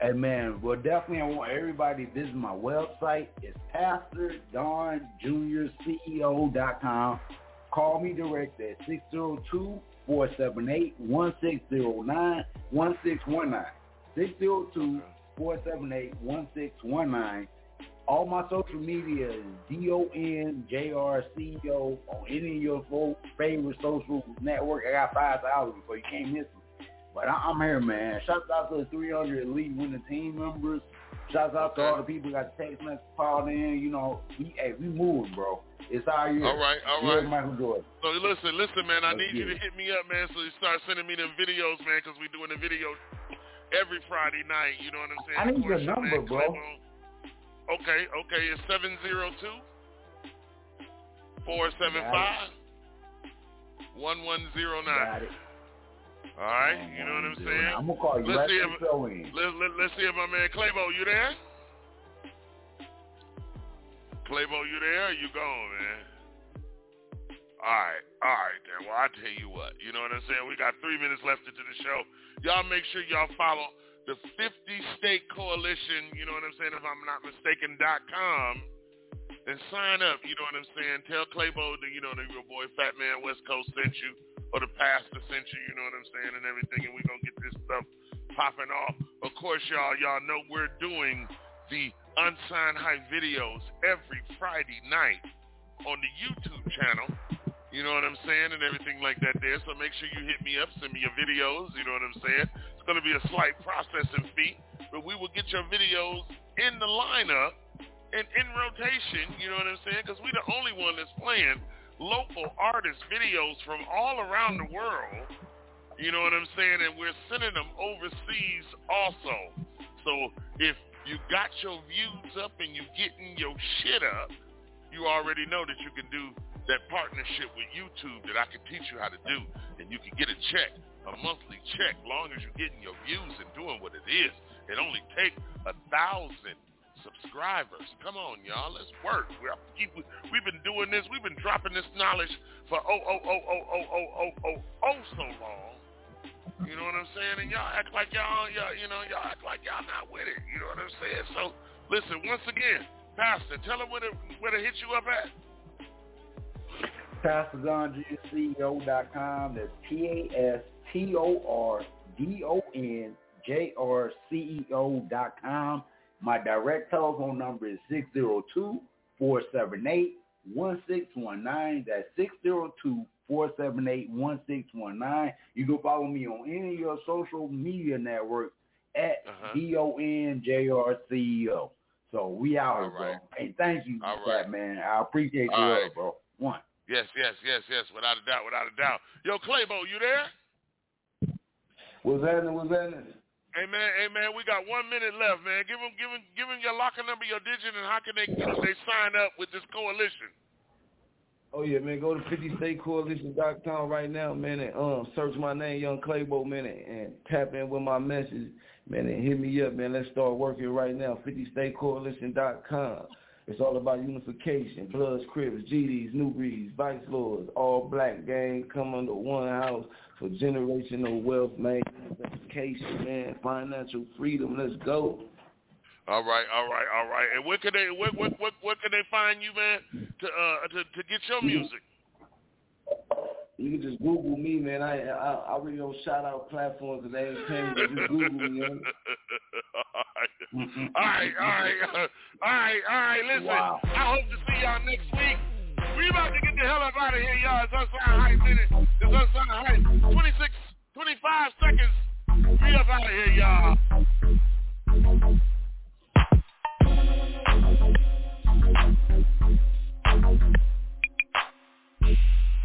Hey man, well definitely I want everybody to visit my website. It's PastorDonJr.CEO.com. Call me direct at 602-478-1609, 1619. 602-478-1619. All my social media is D-O-N-J-R-C-O on any of your favorite social network. I got 5,000, so you can't miss me. But I- I'm here, man. Shout out to the 300 elite winning team members. Shouts out to all the people that got text messages called in. You know, we hey, we moving, bro. It's our year. All right, all right. Michael Jordan. So listen, listen, man. I Let's need you to hit me up, man. So you start sending me the videos, man, because we doing the video every Friday night. You know what I'm saying? I need your number, man, bro. Okay, okay. It's seven zero two four seven five one one zero nine. All right, you know what I'm saying? I'm gonna call you let's right see if, ends. let, let's see if my man Claybo, you there? Claybo, you there? You gone, man? All right, all right then. Well, I tell you what, you know what I'm saying? We got three minutes left into the show. Y'all make sure y'all follow the 50 State Coalition, you know what I'm saying, if I'm not mistaken, dot com, and sign up, you know what I'm saying? Tell Claybo that, you know, that your boy Fat Man West Coast sent you, or the pastor sent you, you know what I'm saying, and everything, and we're going to get this stuff popping off. Of course, y'all, y'all know we're doing the Unsigned Hype videos every Friday night on the YouTube channel. You know what I'm saying? And everything like that there. So make sure you hit me up, send me your videos. You know what I'm saying? It's going to be a slight processing fee, but we will get your videos in the lineup and in rotation. You know what I'm saying? Because we're the only one that's playing local artist videos from all around the world. You know what I'm saying? And we're sending them overseas also. So if you got your views up and you're getting your shit up, you already know that you can do that partnership with YouTube that I can teach you how to do, and you can get a check, a monthly check, long as you're getting your views and doing what it is. It only takes a thousand subscribers. Come on, y'all, let's work. Keep, we've been doing this. We've been dropping this knowledge for oh oh oh oh oh oh oh oh oh so long. You know what I'm saying? And y'all act like y'all, y'all, you know, y'all act like y'all not with it. You know what I'm saying? So, listen, once again, Pastor, tell them where to, where to hit you up at. PastorDonJCEO.com. That's P-A-S-T-O-R-D-O-N-J-R-C-E-O dot com. My direct telephone number is 602-478-1619. That's 602-478-1619. You can follow me on any of your social media networks at Uh-huh. D-O-N-J-R-C-E-O. So we out, All bro. right. Hey, thank you, All for that, man. I appreciate All your right. bro. One. Yes, yes, yes, yes, without a doubt, without a doubt. Yo, Claybo, you there? What's happening? What's happening? Hey amen. we got one minute left, man. Give them, give them, give them your locker number, your digit, and how can they they sign up with this coalition? Oh yeah, man. Go to 50statecoalition.com right now, man, and um search my name, Young Claybo, man, and, and tap in with my message, man, and hit me up, man. Let's start working right now. 50statecoalition.com. It's all about unification. Bloods, Crips, GDs, New Breeds, Vice Lords, all black gang come under one house for generational wealth, man. Education, man. Financial freedom. Let's go. All right, all right, all right. And where can they, where, where, where, where can they find you, man, to uh to, to get your music? You can just Google me, man. I I, I really don't shout out platforms and they ain't paying, just Google me. Man. (laughs) all right, all right, all right, all right, all right. Listen, wow. I hope to see y'all next week. We about to get the hell up out of here, y'all. It's Unsigned Hype Minute. It's Unsigned Hype. 26, 25 seconds. We up out of here, y'all.